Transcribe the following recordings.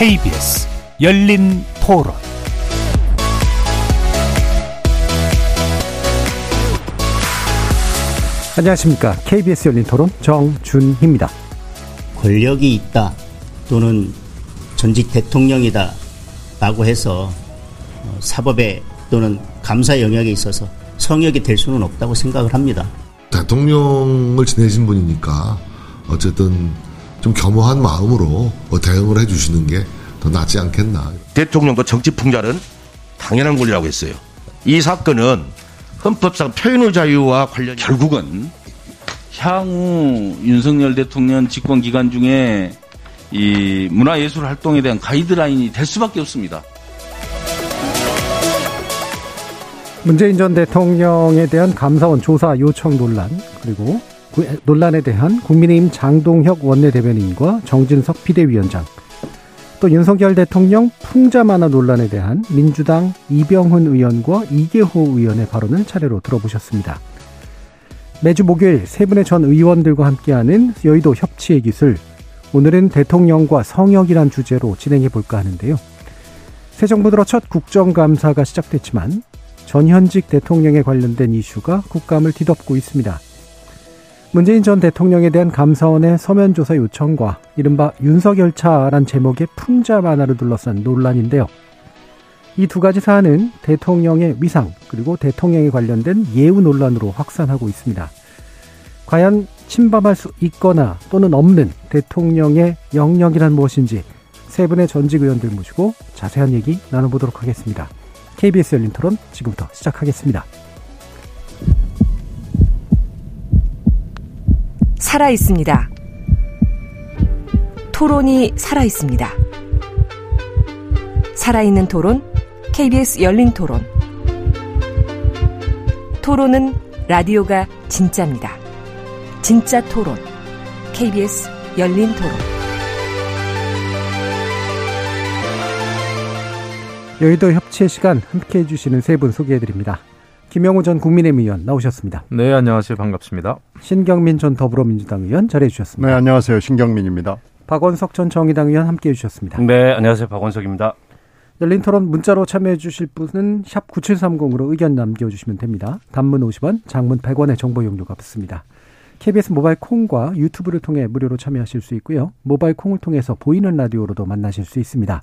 KBS 열린 토론 안녕하십니까. KBS 열린 토론 정준희입니다. 권력이 있다 또는 전직 대통령이다 라고 해서 어, 사법에 또는 감사 영역에 있어서 성역이 될 수는 없다고 생각을 합니다. 대통령을 지내신 분이니까 어쨌든 좀 겸허한 마음으로 뭐 대응을 해주시는 게 더 낫지 않겠나. 대통령도 정치 풍자는 당연한 권리라고 했어요. 이 사건은 헌법상 표현의 자유와 관련 결국은 향후 윤석열 대통령 집권 기간 중에 이 문화예술 활동에 대한 가이드라인이 될 수밖에 없습니다. 문재인 전 대통령에 대한 감사원 조사 요청 논란 그리고 논란에 대한 국민의힘 장동혁 원내대변인과 정진석 비대위원장 또 윤석열 대통령 풍자 만화 논란에 대한 민주당 이병훈 의원과 이계호 의원의 발언을 차례로 들어보셨습니다. 매주 목요일 세 분의 전 의원들과 함께하는 여의도 협치의 기술 오늘은 대통령과 성역이란 주제로 진행해 볼까 하는데요. 새 정부 들어 첫 국정감사가 시작됐지만 전현직 대통령에 관련된 이슈가 국감을 뒤덮고 있습니다. 문재인 전 대통령에 대한 감사원의 서면 조사 요청과 이른바 윤석열차란 제목의 풍자 만화를 둘러싼 논란인데요. 이 두 가지 사안은 대통령의 위상 그리고 대통령에 관련된 예우 논란으로 확산하고 있습니다. 과연 침범할 수 있거나 또는 없는 대통령의 영역이란 무엇인지 세 분의 전직 의원들 모시고 자세한 얘기 나눠보도록 하겠습니다. KBS 열린 토론 지금부터 시작하겠습니다. 살아 있습니다. 토론이 살아 있습니다. 살아있는 토론, KBS 열린 토론. 토론은 라디오가 진짜입니다. 진짜 토론, KBS 열린 토론. 여의도 협치의 시간 함께 해주시는 세 분 소개해드립니다. 김영우 전 국민의힘 의원 나오셨습니다. 네, 안녕하세요. 반갑습니다. 신경민 전 더불어민주당 의원 자리해 주셨습니다. 네, 안녕하세요. 신경민입니다. 박원석 전 정의당 의원 함께 해 주셨습니다. 네, 안녕하세요. 박원석입니다. 열린 토론 문자로 참여해 주실 분은 샵 9730으로 의견 남겨 주시면 됩니다. 단문 50원, 장문 100원의 정보 용료가 붙습니다. KBS 모바일 콩과 유튜브를 통해 무료로 참여하실 수 있고요. 모바일 콩을 통해서 보이는 라디오로도 만나실 수 있습니다.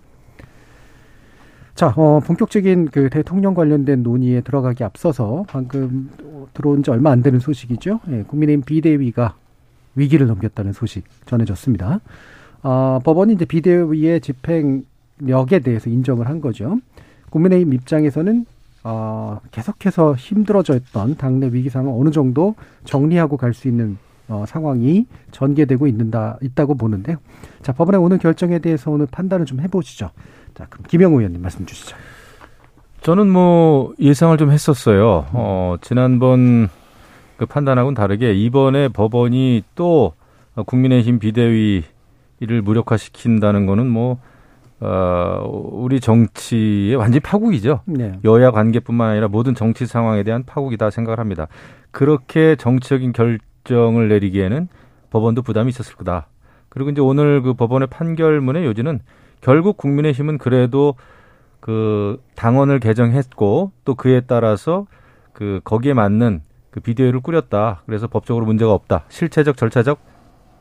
자, 어, 본격적인 그 대통령 관련된 논의에 들어가기 앞서서 방금 들어온 지 얼마 안 되는 소식이죠. 예, 국민의힘 비대위가 위기를 넘겼다는 소식 전해졌습니다. 어, 법원이 이제 비대위의 집행력에 대해서 인정을 한 거죠. 국민의힘 입장에서는 어, 계속해서 힘들어졌던 당내 위기 상황 어느 정도 정리하고 갈 수 있는 어, 상황이 전개되고 있는다 있다고 보는데요. 자, 법원의 오늘 결정에 대해서 오늘 판단을 좀 해보시죠. 자, 그럼 김영우 의원님 말씀 주시죠. 저는 뭐 예상을 좀 했었어요. 어, 지난번 그 판단하고는 다르게 이번에 법원이 또 국민의힘 비대위를 무력화시킨다는 거는 뭐 어, 우리 정치의 완전 파국이죠. 네. 여야 관계뿐만 아니라 모든 정치 상황에 대한 파국이다 생각을 합니다. 그렇게 정치적인 결정을 내리기에는 법원도 부담이 있었을 거다. 그리고 이제 오늘 그 법원의 판결문의 요지는 결국 국민의힘은 그래도 그 당원을 개정했고 또 그에 따라서 그 거기에 맞는 그 비대위를 꾸렸다. 그래서 법적으로 문제가 없다. 실체적 절차적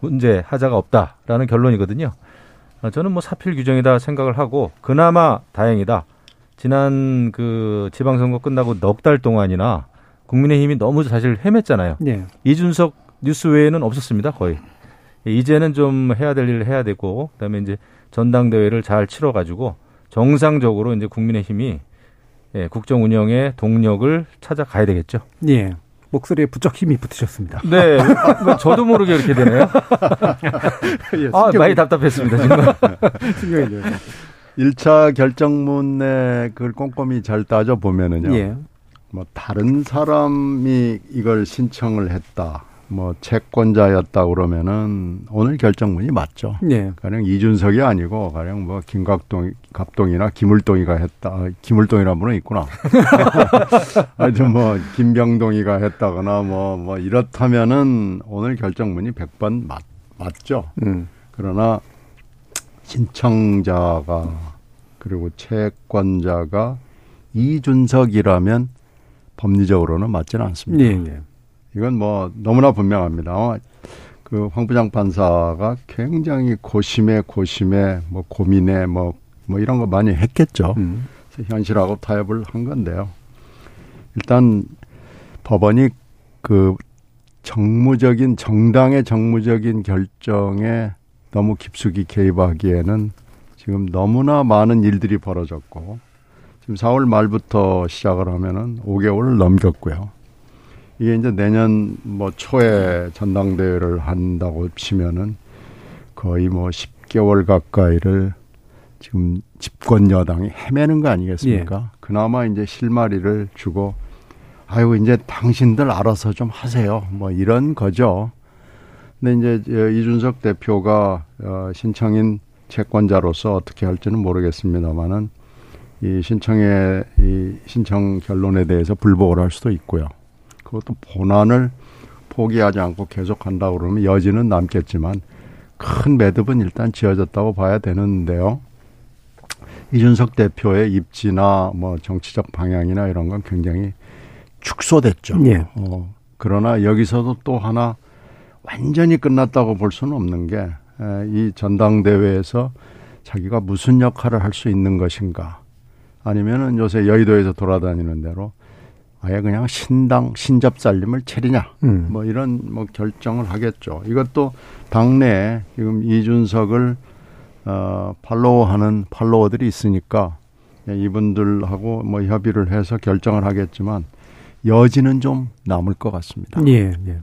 문제 하자가 없다라는 결론이거든요. 저는 뭐 사필 규정이다 생각을 하고 그나마 다행이다. 지난 그 지방선거 끝나고 넉 달 동안이나 국민의힘이 너무 사실 헤맸잖아요. 네. 이준석 뉴스 외에는 없었습니다 거의. 이제는 좀 해야 될 일을 해야 되고 그다음에 이제 전당대회를 잘 치러 가지고 정상적으로 이제 국민의힘이 예, 국정 운영의 동력을 찾아가야 되겠죠. 예. 목소리에 부쩍 힘이 붙으셨습니다. 네. 뭐 저도 모르게 이렇게 되네요. 예, 아, 많이 답답했습니다, 정말. 신경이 1차 결정문에 그걸 꼼꼼히 잘 따져보면은요. 예. 뭐, 다른 사람이 이걸 신청을 했다. 뭐 채권자였다 그러면은 오늘 결정문이 맞죠. 네. 가령 이준석이 아니고 가령 뭐 김갑동 갑동이나 김울동이가 했다. 아, 김울동이라는 분은 있구나. 하여튼 뭐 김병동이가 했다거나 뭐뭐 뭐 이렇다면은 오늘 결정문이 100번 맞 맞죠. 음. 그러나 신청자가 그리고 채권자가 이준석이라면 법리적으로는 맞지는 않습니다. 예, 예. 이건 뭐 너무나 분명합니다. 그황 부장 판사가 굉장히 고심에 고심에 뭐 고민에 뭐뭐 뭐 이런 거 많이 했겠죠. 음. 그래서 현실하고 타협을 한 건데요. 일단 법원이 그 정무적인 정당의 정무적인 결정에 너무 깊숙이 개입하기에는 지금 너무나 많은 일들이 벌어졌고 지금 4월 말부터 시작을 하면은 5개월을 넘겼고요. 이게 이제 내년 뭐 초에 전당대회를 한다고 치면은 거의 뭐 10개월 가까이를 지금 집권 여당이 헤매는 거 아니겠습니까? 예. 그나마 이제 실마리를 주고 아이고 이제 당신들 알아서 좀 하세요. 뭐 이런 거죠. 근데 이제 이준석 대표가 어 신청인 채권자로서 어떻게 할지는 모르겠습니다만은 이 신청의 이 신청 결론에 대해서 불복을 할 수도 있고요. 그것도 본안을 포기하지 않고 계속 한다고 그러면 여지는 남겠지만 큰 매듭은 일단 지어졌다고 봐야 되는데요. 이준석 대표의 입지나 뭐 정치적 방향이나 이런 건 굉장히 축소됐죠. 예. 어, 그러나 여기서도 또 하나 완전히 끝났다고 볼 수는 없는 게 이 전당대회에서 자기가 무슨 역할을 할 수 있는 것인가 아니면은 요새 여의도에서 돌아다니는 대로 아예 그냥 신당 신접 살림을 차리냐 음. 뭐 이런 뭐 결정을 하겠죠. 이것도 당내에 지금 이준석을 어 팔로우하는 팔로워들이 있으니까 이분들하고 뭐 협의를 해서 결정을 하겠지만 여지는 좀 남을 것 같습니다. 예, 예.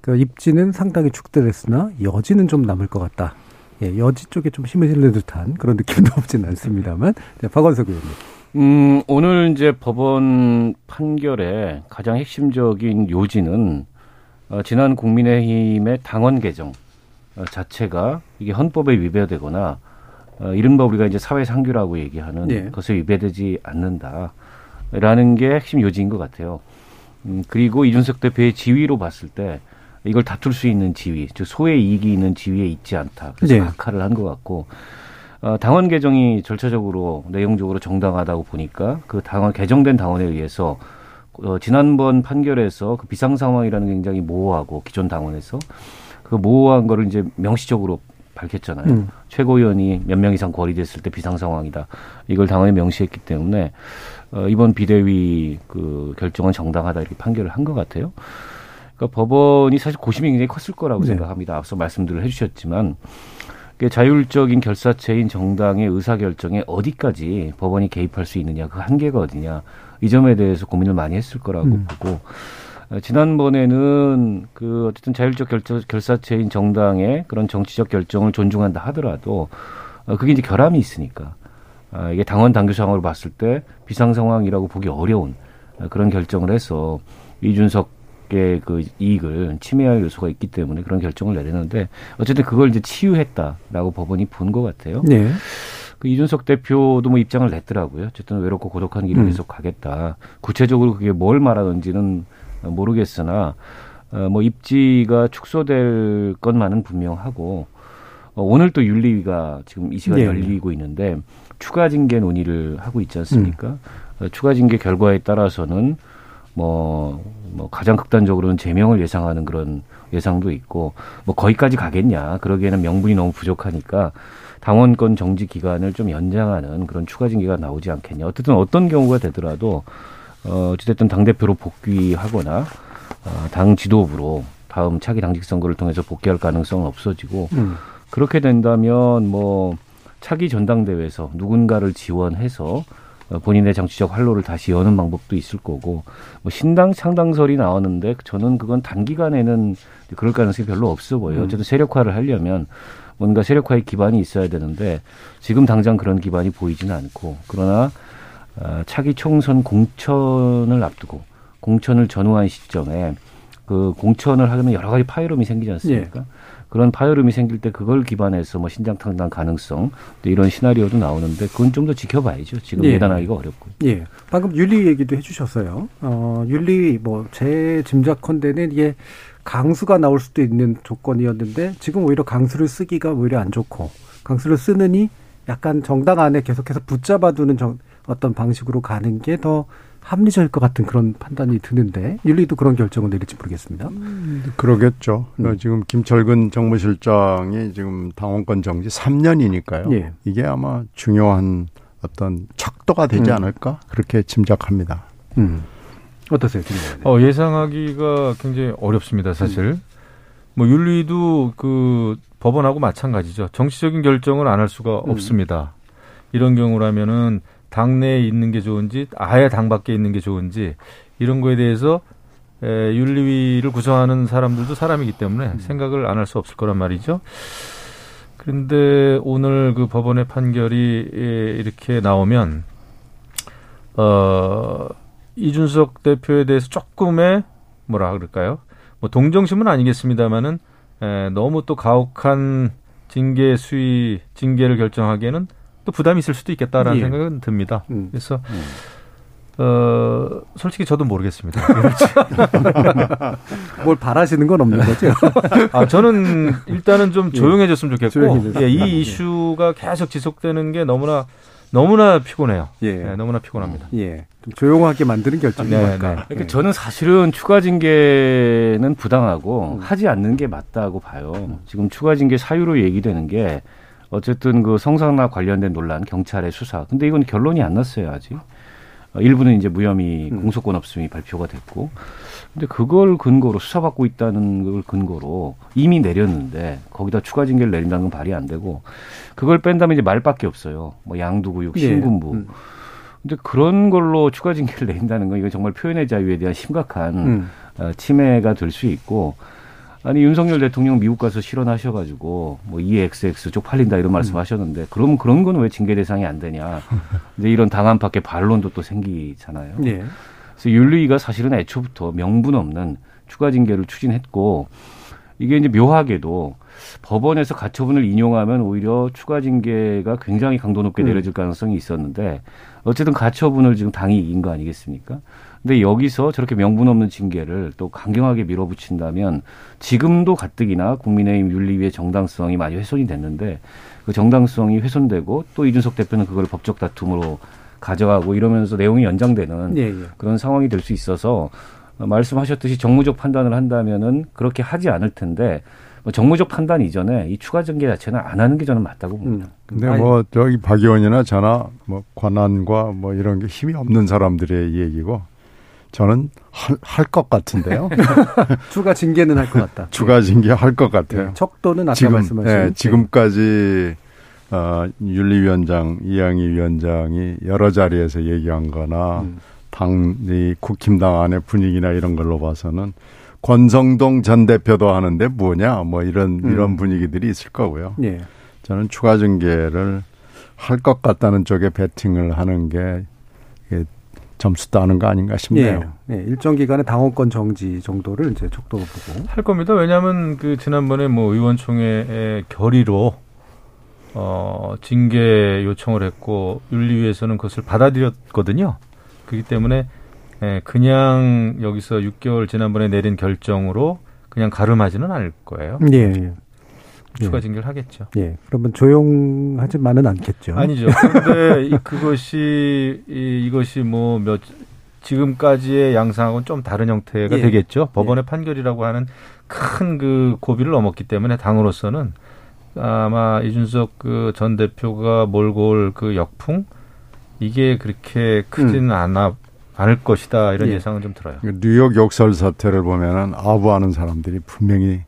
그 입지는 상당히 축대됐으나 여지는 좀 남을 것 같다. 예, 여지 쪽에 좀 힘을 실는 듯한 그런 느낌도 없지는 않습니다만. 네, 박원석 의원님. 음, 오늘 이제 법원 판결의 가장 핵심적인 요지는 어, 지난 국민의힘의 당원 개정 어, 자체가 이게 헌법에 위배되거나 어, 이른바 우리가 이제 사회 상규라고 얘기하는 네. 것에 위배되지 않는다. 라는 게 핵심 요지인 것 같아요. 음, 그리고 이준석 대표의 지위로 봤을 때 이걸 다툴 수 있는 지위, 즉 소의 이익이 있는 지위에 있지 않다. 그래서 네. 박하를 한 것 같고 어, 당원 개정이 절차적으로 내용적으로 정당하다고 보니까 그 당원 개정된 당원에 의해서 어, 지난번 판결에서 그 비상 상황이라는 게 굉장히 모호하고 기존 당원에서 그 모호한 거를 이제 명시적으로 밝혔잖아요. 음. 최고위원이 몇 명 이상 거리됐을 때 비상 상황이다. 이걸 당원에 명시했기 때문에 어, 이번 비대위 그 결정은 정당하다 이렇게 판결을 한 것 같아요. 그러니까 법원이 사실 고심이 굉장히 컸을 거라고 네. 생각합니다. 앞서 말씀들을 해주셨지만 자율적인 결사체인 정당의 의사 결정에 어디까지 법원이 개입할 수 있느냐 그 한계가 어디냐 이 점에 대해서 고민을 많이 했을 거라고 음. 보고 어, 지난번에는 그 어쨌든 자율적 결사, 결사체인 정당의 그런 정치적 결정을 존중한다 하더라도 어, 그게 이제 결함이 있으니까 아, 이게 당원 당규 상으로 봤을 때 비상 상황이라고 보기 어려운 어, 그런 결정을 해서 이준석 의 그 이익을 침해할 요소가 있기 때문에 그런 결정을 내렸는데 어쨌든 그걸 이제 치유했다라고 법원이 본 것 같아요. 네. 그 이준석 대표도 뭐 입장을 냈더라고요. 어쨌든 외롭고 고독한 길을 음. 계속 가겠다. 구체적으로 그게 뭘 말하는지는 모르겠으나 어, 뭐 입지가 축소될 것만은 분명하고 어, 오늘 또 윤리위가 지금 이 시간 네. 열리고 있는데 추가 징계 논의를 하고 있지 않습니까? 음. 어, 추가 징계 결과에 따라서는 뭐, 뭐 가장 극단적으로는 제명을 예상하는 그런 예상도 있고 뭐 거기까지 가겠냐 그러기에는 명분이 너무 부족하니까 당원권 정지 기간을 좀 연장하는 그런 추가 징계가 나오지 않겠냐 어쨌든 어떤 경우가 되더라도 어, 어찌됐든 당 대표로 복귀하거나 어, 당 지도부로 다음 차기 당직 선거를 통해서 복귀할 가능성은 없어지고 음. 그렇게 된다면 뭐 차기 전당대회에서 누군가를 지원해서 어, 본인의 정치적 활로를 다시 여는 방법도 있을 거고 뭐 신당 창당설이 나왔는데 저는 그건 단기간에는 그럴 가능성이 별로 없어 보여요. 음. 어쨌든 세력화를 하려면 뭔가 세력화의 기반이 있어야 되는데 지금 당장 그런 기반이 보이지는 않고 그러나 어, 차기 총선 공천을 앞두고 공천을 전후한 시점에 그 공천을 하려면 여러 가지 파열음이 생기지 않습니까? 예. 그런 파열음이 생길 때 그걸 기반해서 뭐 신장 탕당 가능성 또 이런 시나리오도 나오는데 그건 좀 더 지켜봐야죠. 지금 예. 예단하기가 어렵고. 예. 방금 윤리 얘기도 해주셨어요. 어, 윤리 뭐 제 짐작컨대는 이게 강수가 나올 수도 있는 조건이었는데 지금 오히려 강수를 쓰기가 오히려 안 좋고 강수를 쓰느니 약간 정당 안에 계속해서 붙잡아두는 정, 어떤 방식으로 가는 게 더 합리적일 것 같은 그런 판단이 드는데 윤리도 그런 결정을 내릴지 모르겠습니다. 음, 그러겠죠. 음. 지금 김철근 정무실장이 지금 당원권 정지 3년이니까요. 예. 이게 아마 중요한 어떤 척도가 되지 음. 않을까 그렇게 짐작합니다. 음. 어떠세요, 어, 예상하기가 굉장히 어렵습니다, 사실. 음. 뭐 윤리도 그 법원하고 마찬가지죠. 정치적인 결정을 안할 수가 음. 없습니다. 이런 경우라면은 당내에 있는 게 좋은지 아예 당 밖에 있는 게 좋은지 이런 거에 대해서 에, 윤리위를 구성하는 사람들도 사람이기 때문에 음. 생각을 안 할 수 없을 거란 말이죠. 그런데 오늘 그 법원의 판결이 이렇게 나오면 어 이준석 대표에 대해서 조금의 뭐라 그럴까요? 뭐 동정심은 아니겠습니다만은 에, 너무 또 가혹한 징계 수위 징계를 결정하기에는 또 부담이 있을 수도 있겠다라는 예. 생각은 듭니다. 음. 그래서 음. 어, 솔직히 저도 모르겠습니다. 뭘 바라시는 건 없는 거죠? 아, 저는 일단은 좀 예. 조용해졌으면 좋겠고, 예, 이 예. 이슈가 계속 지속되는 게 너무나 너무나 피곤해요. 예. 네, 너무나 피곤합니다. 예. 좀 조용하게 만드는 결정이니까. 네, 네. 그러니까 네. 저는 사실은 추가 징계는 부당하고 음. 하지 않는 게 맞다고 봐요. 음. 지금 추가 징계 사유로 얘기되는 게 어쨌든 그 성상납 관련된 논란 경찰의 수사. 근데 이건 결론이 안 났어요 아직. 어, 일부는 이제 무혐의 음. 공소권 없음이 발표가 됐고. 근데 그걸 근거로 수사받고 있다는 걸 근거로 이미 내렸는데 거기다 추가 징계를 내린다는 건 발이 안 되고 그걸 뺀다면 이제 말밖에 없어요. 뭐 양두구육, 예. 신군부. 예. 음. 근데 그런 걸로 추가 징계를 내린다는 건 이건 정말 표현의 자유에 대한 심각한 음. 어, 침해가 될 수 있고 아니 윤석열 대통령 미국 가서 실언하셔가지고 뭐 EXX 쪽팔린다 이런 말씀하셨는데 그럼 그런 건 왜 징계 대상이 안 되냐? 근데 이런 당한 밖에 반론도 또 생기잖아요. 네. 그래서 윤리위가 사실은 애초부터 명분 없는 추가 징계를 추진했고 이게 이제 묘하게도 법원에서 가처분을 인용하면 오히려 추가 징계가 굉장히 강도 높게 음. 내려질 가능성이 있었는데 어쨌든 가처분을 지금 당이 이긴 거 아니겠습니까? 근데 여기서 저렇게 명분 없는 징계를 또 강경하게 밀어붙인다면 지금도 가뜩이나 국민의힘 윤리위의 정당성이 많이 훼손이 됐는데 그 정당성이 훼손되고 또 이준석 대표는 그걸 법적 다툼으로 가져가고 이러면서 내용이 연장되는 예, 예. 그런 상황이 될 수 있어서 말씀하셨듯이 정무적 판단을 한다면은 그렇게 하지 않을 텐데 뭐 정무적 판단 이전에 이 추가 징계 자체는 안 하는 게 저는 맞다고 봅니다. 음. 근데 뭐 저기 박 의원이나 저나 뭐 권한과 뭐 이런 게 힘이 없는 사람들의 얘기고 저는 할 것 같은데요. 추가 징계는 할 것 같다. 추가 징계 할 것 같아요. 네, 척도는 아까 지금, 말씀하신 네, 지금까지 어, 윤리위원장 이양희 위원장이 여러 자리에서 얘기한 거나 음. 당이 국힘당 안의 분위기나 이런 걸로 봐서는 권성동 전 대표도 하는데 뭐냐 뭐 이런 음. 이런 분위기들이 있을 거고요. 예. 저는 추가 징계를 할 것 같다는 쪽에 배팅을 하는 게 점수 따는 거 아닌가 싶네요. 예, 예, 일정 기간의 당원권 정지 정도를 이제 척도로 보고 할 겁니다. 왜냐하면 그 지난번에 뭐 의원총회의 결의로 어 징계 요청을 했고 윤리위에서는 그것을 받아들였거든요. 그렇기 때문에 예, 그냥 여기서 6개월 지난번에 내린 결정으로 그냥 가름하지는 않을 거예요. 예. 예. 추가 징계를 하겠죠. 예. 그러면 조용하지만은 않겠죠. 아니죠. 그런데 그것이 이, 이것이 뭐몇 지금까지의 양상하고는 좀 다른 형태가 예. 되겠죠. 법원의 예. 판결이라고 하는 큰 그 고비를 넘었기 때문에 당으로서는 아마 이준석 그 전 대표가 몰고 올 그 역풍 이게 그렇게 크지는 음. 않아 않을 것이다 이런 예. 상은 좀 들어요. 뉴욕 욕설 사태를 보면은 아부하는 사람들이 분명히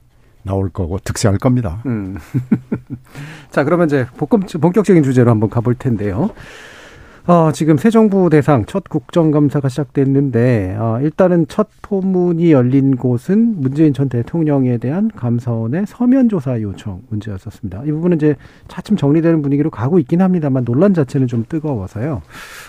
나올 거고 득세할 겁니다. 음. 자, 그러면 이제 본격적인 주제로 한번 가볼 텐데요. 어, 지금 새 정부 대상 첫 국정감사가 시작됐는데, 어, 일단은 첫 포문이 열린 곳은 문재인 전 대통령에 대한 감사원의 서면 조사 요청 문제였었습니다. 이 부분은 이제 차츰 정리되는 분위기로 가고 있긴 합니다만 논란 자체는 좀 뜨거워서요.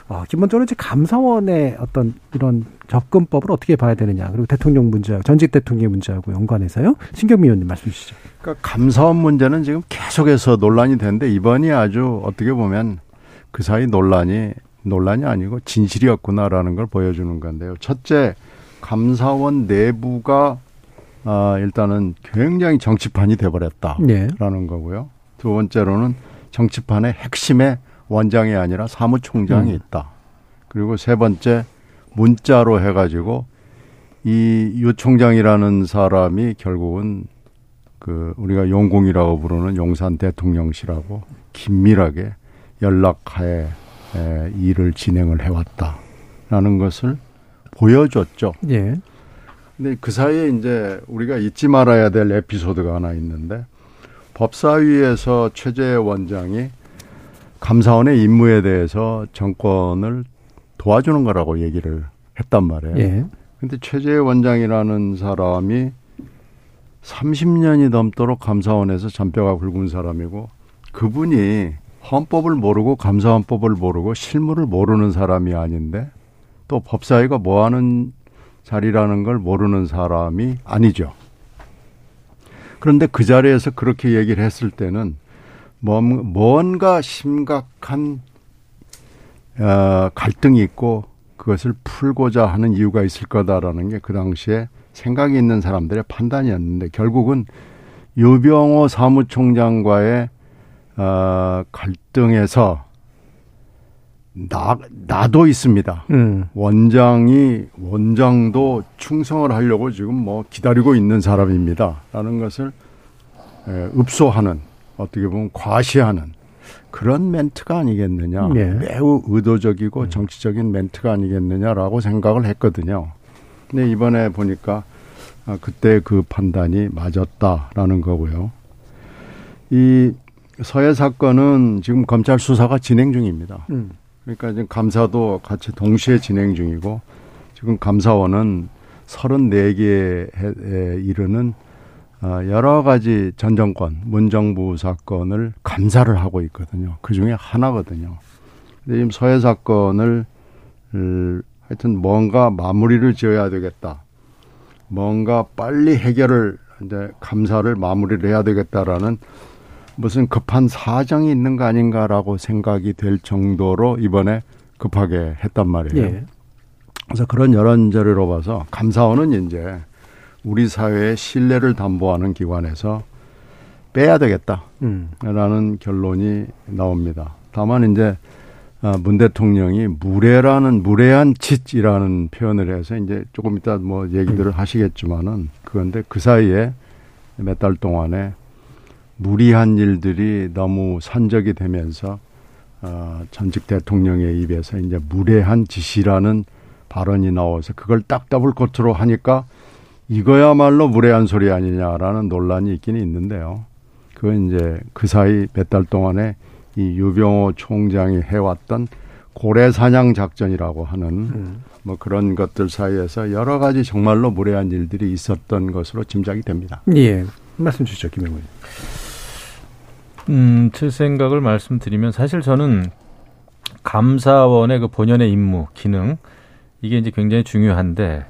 어, 기본적으로 이제 감사원의 어떤 이런 접근법을 어떻게 봐야 되느냐, 그리고 대통령 문제, 전직 대통령 문제하고 연관해서요. 신경미 의원님 말씀 주시죠. 그러니까 감사원 문제는 지금 계속해서 논란이 되는데 이번이 아주 어떻게 보면 그 사이 논란이 논란이 아니고 진실이었구나라는 걸 보여주는 건데요. 첫째, 감사원 내부가 아, 일단은 굉장히 정치판이 돼버렸다라는 네. 거고요. 두 번째로는 정치판의 핵심에 원장이 아니라 사무총장이 음. 있다. 그리고 세 번째 문자로 해가지고 이 유 총장이라는 사람이 결국은 그 우리가 용공이라고 부르는 용산 대통령실하고 긴밀하게 연락하에 일을 진행을 해왔다라는 것을 보여줬죠. 예. 근데 그 사이에 이제 우리가 잊지 말아야 될 에피소드가 하나 있는데 법사위에서 최재 원장이 감사원의 임무에 대해서 정권을 도와주는 거라고 얘기를 했단 말이에요. 예. 근데 최재 원장이라는 사람이 30년이 넘도록 감사원에서 잔뼈가 굵은 사람이고 그분이 헌법을 모르고 감사원법을 모르고 실무를 모르는 사람이 아닌데 또 법사위가 뭐 하는 자리라는 걸 모르는 사람이 아니죠. 그런데 그 자리에서 그렇게 얘기를 했을 때는 뭔가 심각한 어, 갈등이 있고 그것을 풀고자 하는 이유가 있을 거다라는 게 그 당시에 생각이 있는 사람들의 판단이었는데 결국은 유병호 사무총장과의 어, 갈등에서 나, 나도 있습니다. 음. 원장이, 원장도 충성을 하려고 지금 뭐 기다리고 있는 사람입니다. 라는 것을 에, 읍소하는, 어떻게 보면 과시하는 그런 멘트가 아니겠느냐. 네. 매우 의도적이고 음. 정치적인 멘트가 아니겠느냐라고 생각을 했거든요. 근데 이번에 보니까 아, 그때 그 판단이 맞았다라는 거고요. 이 서해 사건은 지금 검찰 수사가 진행 중입니다. 음. 그러니까 지금 감사도 같이 동시에 진행 중이고 지금 감사원은 34개에 이르는 어, 여러 가지 전 정권, 문 정부 사건을 감사를 하고 있거든요. 그 중에 하나거든요. 근데 지금 서해 사건을 하여튼 뭔가 마무리를 지어야 되겠다. 뭔가 빨리 해결을 이제 감사를 마무리를 해야 되겠다라는 무슨 급한 사정이 있는 거 아닌가라고 생각이 될 정도로 이번에 급하게 했단 말이에요. 예. 그래서 그런 여론자료로 봐서 감사원은 이제 우리 사회의 신뢰를 담보하는 기관에서 빼야 되겠다라는 음. 결론이 나옵니다. 다만 이제 아, 문 대통령이 무례라는 무례한 짓이라는 표현을 해서 이제 조금 이따 뭐 얘기들을 음. 하시겠지만은 그건데 그 사이에 몇 달 동안에 무리한 일들이 너무 산적이 되면서 어, 전직 대통령의 입에서 이제 무례한 짓이라는 발언이 나와서 그걸 딱 더블 코트로 하니까 이거야말로 무례한 소리 아니냐라는 논란이 있기는 있는데요. 그건 이제 그 사이 몇 달 동안에 이 유병호 총장이 해왔던 고래 사냥 작전이라고 하는 음. 뭐 그런 것들 사이에서 여러 가지 정말로 무례한 일들이 있었던 것으로 짐작이 됩니다. 예. 말씀 주시죠, 김영훈. 음, 제 생각을 말씀드리면 사실 저는 감사원의 그 본연의 임무, 기능 이게 이제 굉장히 중요한데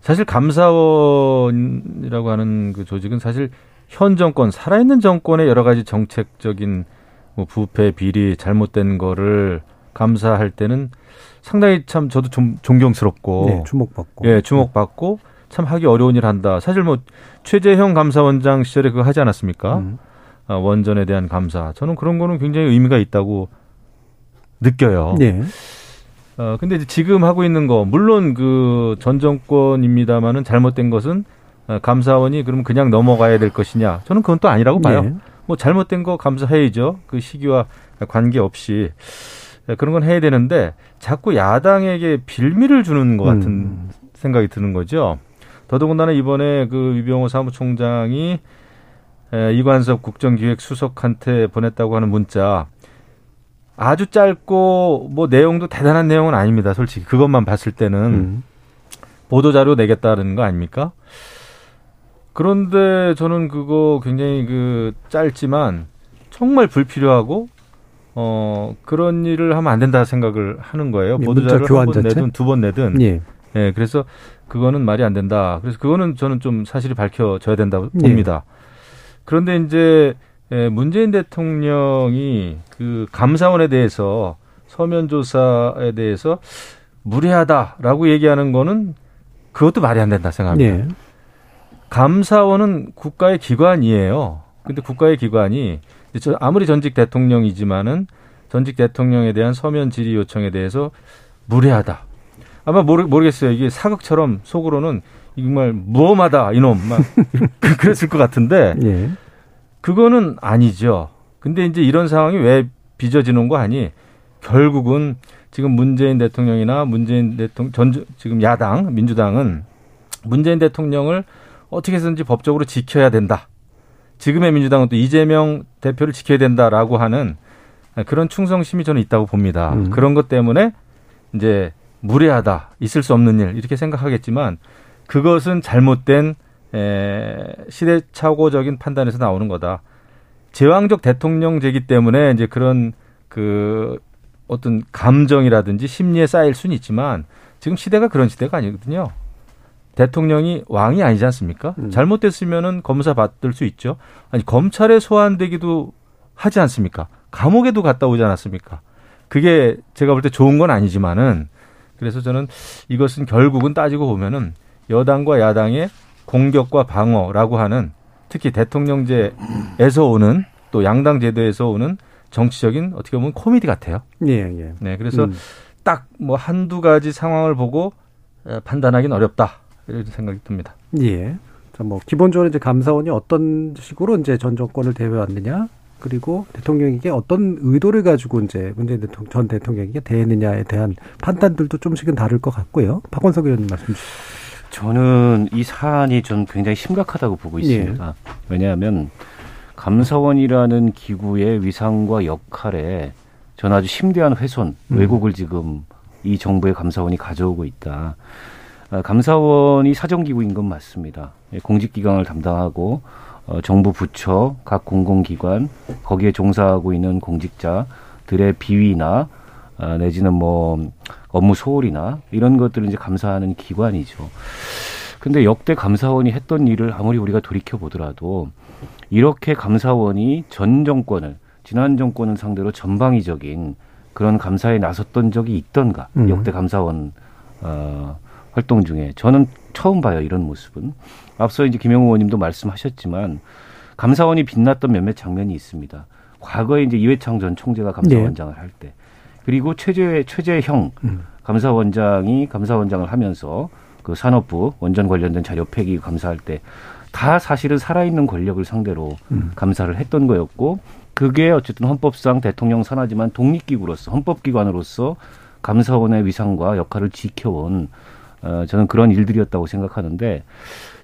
사실 감사원이라고 하는 그 조직은 사실 현 정권 살아있는 정권의 여러 가지 정책적인 뭐 부패 비리 잘못된 거를 감사할 때는 상당히 참 저도 좀 존경스럽고 네, 주목받고 예 주목받고 참 하기 어려운 일 한다. 사실 뭐 최재형 감사원장 시절에 그거 하지 않았습니까? 음. 아, 원전에 대한 감사. 저는 그런 거는 굉장히 의미가 있다고 느껴요. 네. 어, 근데 지금 하고 있는 거, 물론 그 전 정권입니다만은 잘못된 것은 어, 감사원이 그럼 그냥 넘어가야 될 것이냐. 저는 그건 또 아니라고 봐요. 네. 뭐 잘못된 거 감사해야죠. 그 시기와 관계없이. 예, 그런 건 해야 되는데 자꾸 야당에게 빌미를 주는 것 같은 음. 생각이 드는 거죠. 더더군다나 이번에 그 유병호 사무총장이 에, 이관섭 국정기획수석한테 보냈다고 하는 문자 아주 짧고 뭐 내용도 대단한 내용은 아닙니다. 솔직히 그것만 봤을 때는 음. 보도 자료 내겠다는 거 아닙니까? 그런데 저는 그거 굉장히 그 짧지만 정말 불필요하고 어 그런 일을 하면 안 된다 생각을 하는 거예요. 예, 보도 자료 를 한 번 내든 두 번 내든. 예. 예. 그래서 그거는 말이 안 된다. 그래서 그거는 저는 좀 사실이 밝혀져야 된다고 예. 봅니다. 그런데 이제 예, 문재인 대통령이 그 감사원에 대해서 서면 조사에 대해서 무례하다라고 얘기하는 거는 그것도 말이 안 된다 생각합니다. 네. 감사원은 국가의 기관이에요. 근데 국가의 기관이 아무리 전직 대통령이지만은 전직 대통령에 대한 서면 질의 요청에 대해서 무례하다. 아마 모르, 모르겠어요. 이게 사극처럼 속으로는 정말 무엄하다 이놈 막 그, 그랬을 것 같은데 예. 그거는 아니죠. 근데 이제 이런 상황이 왜 빚어지는 거 아니? 결국은 지금 문재인 대통령이나 문재인 대통령 전 지금 야당 민주당은 문재인 대통령을 어떻게 해서든지 법적으로 지켜야 된다. 지금의 민주당은 또 이재명 대표를 지켜야 된다라고 하는 그런 충성심이 저는 있다고 봅니다. 음. 그런 것 때문에 이제 무례하다, 있을 수 없는 일 이렇게 생각하겠지만 그것은 잘못된 에, 시대착오적인 판단에서 나오는 거다. 제왕적 대통령제기 때문에 이제 그런 그 어떤 감정이라든지 심리에 쌓일 수는 있지만 지금 시대가 그런 시대가 아니거든요. 대통령이 왕이 아니지 않습니까? 음. 잘못됐으면은 검사 받을 수 있죠. 아니 검찰에 소환되기도 하지 않습니까? 감옥에도 갔다 오지 않았습니까? 그게 제가 볼 때 좋은 건 아니지만은 그래서 저는 이것은 결국은 따지고 보면은 여당과 야당의 공격과 방어라고 하는 특히 대통령제에서 오는 또 양당 제도에서 오는 정치적인 어떻게 보면 코미디 같아요. 예, 예. 네, 그래서 음. 딱뭐 한두 가지 상황을 보고 판단하기는 어렵다. 이런 생각이 듭니다. 예. 뭐 기본적으로 이제 감사원이 어떤 식으로 이제 전 정권을 대해왔느냐 그리고 대통령에게 어떤 의도를 가지고 이제 문재인 대통령 전 대통령에게 대했느냐에 대한 판단들도 좀씩은 다를 것 같고요. 박원석 의원님 말씀 주시죠. 저는 이 사안이 전 굉장히 심각하다고 보고 있습니다. 예. 왜냐하면 감사원이라는 기구의 위상과 역할에 전 아주 심대한 훼손, 음. 왜곡을 지금 이 정부의 감사원이 가져오고 있다. 아, 감사원이 사정기구인 건 맞습니다. 예, 공직기강을 담당하고 어, 정부 부처, 각 공공기관, 거기에 종사하고 있는 공직자들의 비위나 아, 내지는 뭐 업무 소홀이나 이런 것들을 이제 감사하는 기관이죠. 근데 역대 감사원이 했던 일을 아무리 우리가 돌이켜 보더라도 이렇게 감사원이 전 정권을 지난 정권을 상대로 전방위적인 그런 감사에 나섰던 적이 있던가 음. 역대 감사원 어, 활동 중에 저는 처음 봐요 이런 모습은 앞서 이제 김영우 의원님도 말씀하셨지만 감사원이 빛났던 몇몇 장면이 있습니다. 과거에 이제 이회창 전 총재가 감사원장을 네. 할때 그리고 최재 최재형 음. 감사원장이 감사원장을 하면서 그 산업부 원전 관련된 자료 폐기 감사할 때 다 사실은 살아있는 권력을 상대로 음. 감사를 했던 거였고 그게 어쨌든 헌법상 대통령 산하지만 독립기구로서 헌법기관으로서 감사원의 위상과 역할을 지켜온 어, 저는 그런 일들이었다고 생각하는데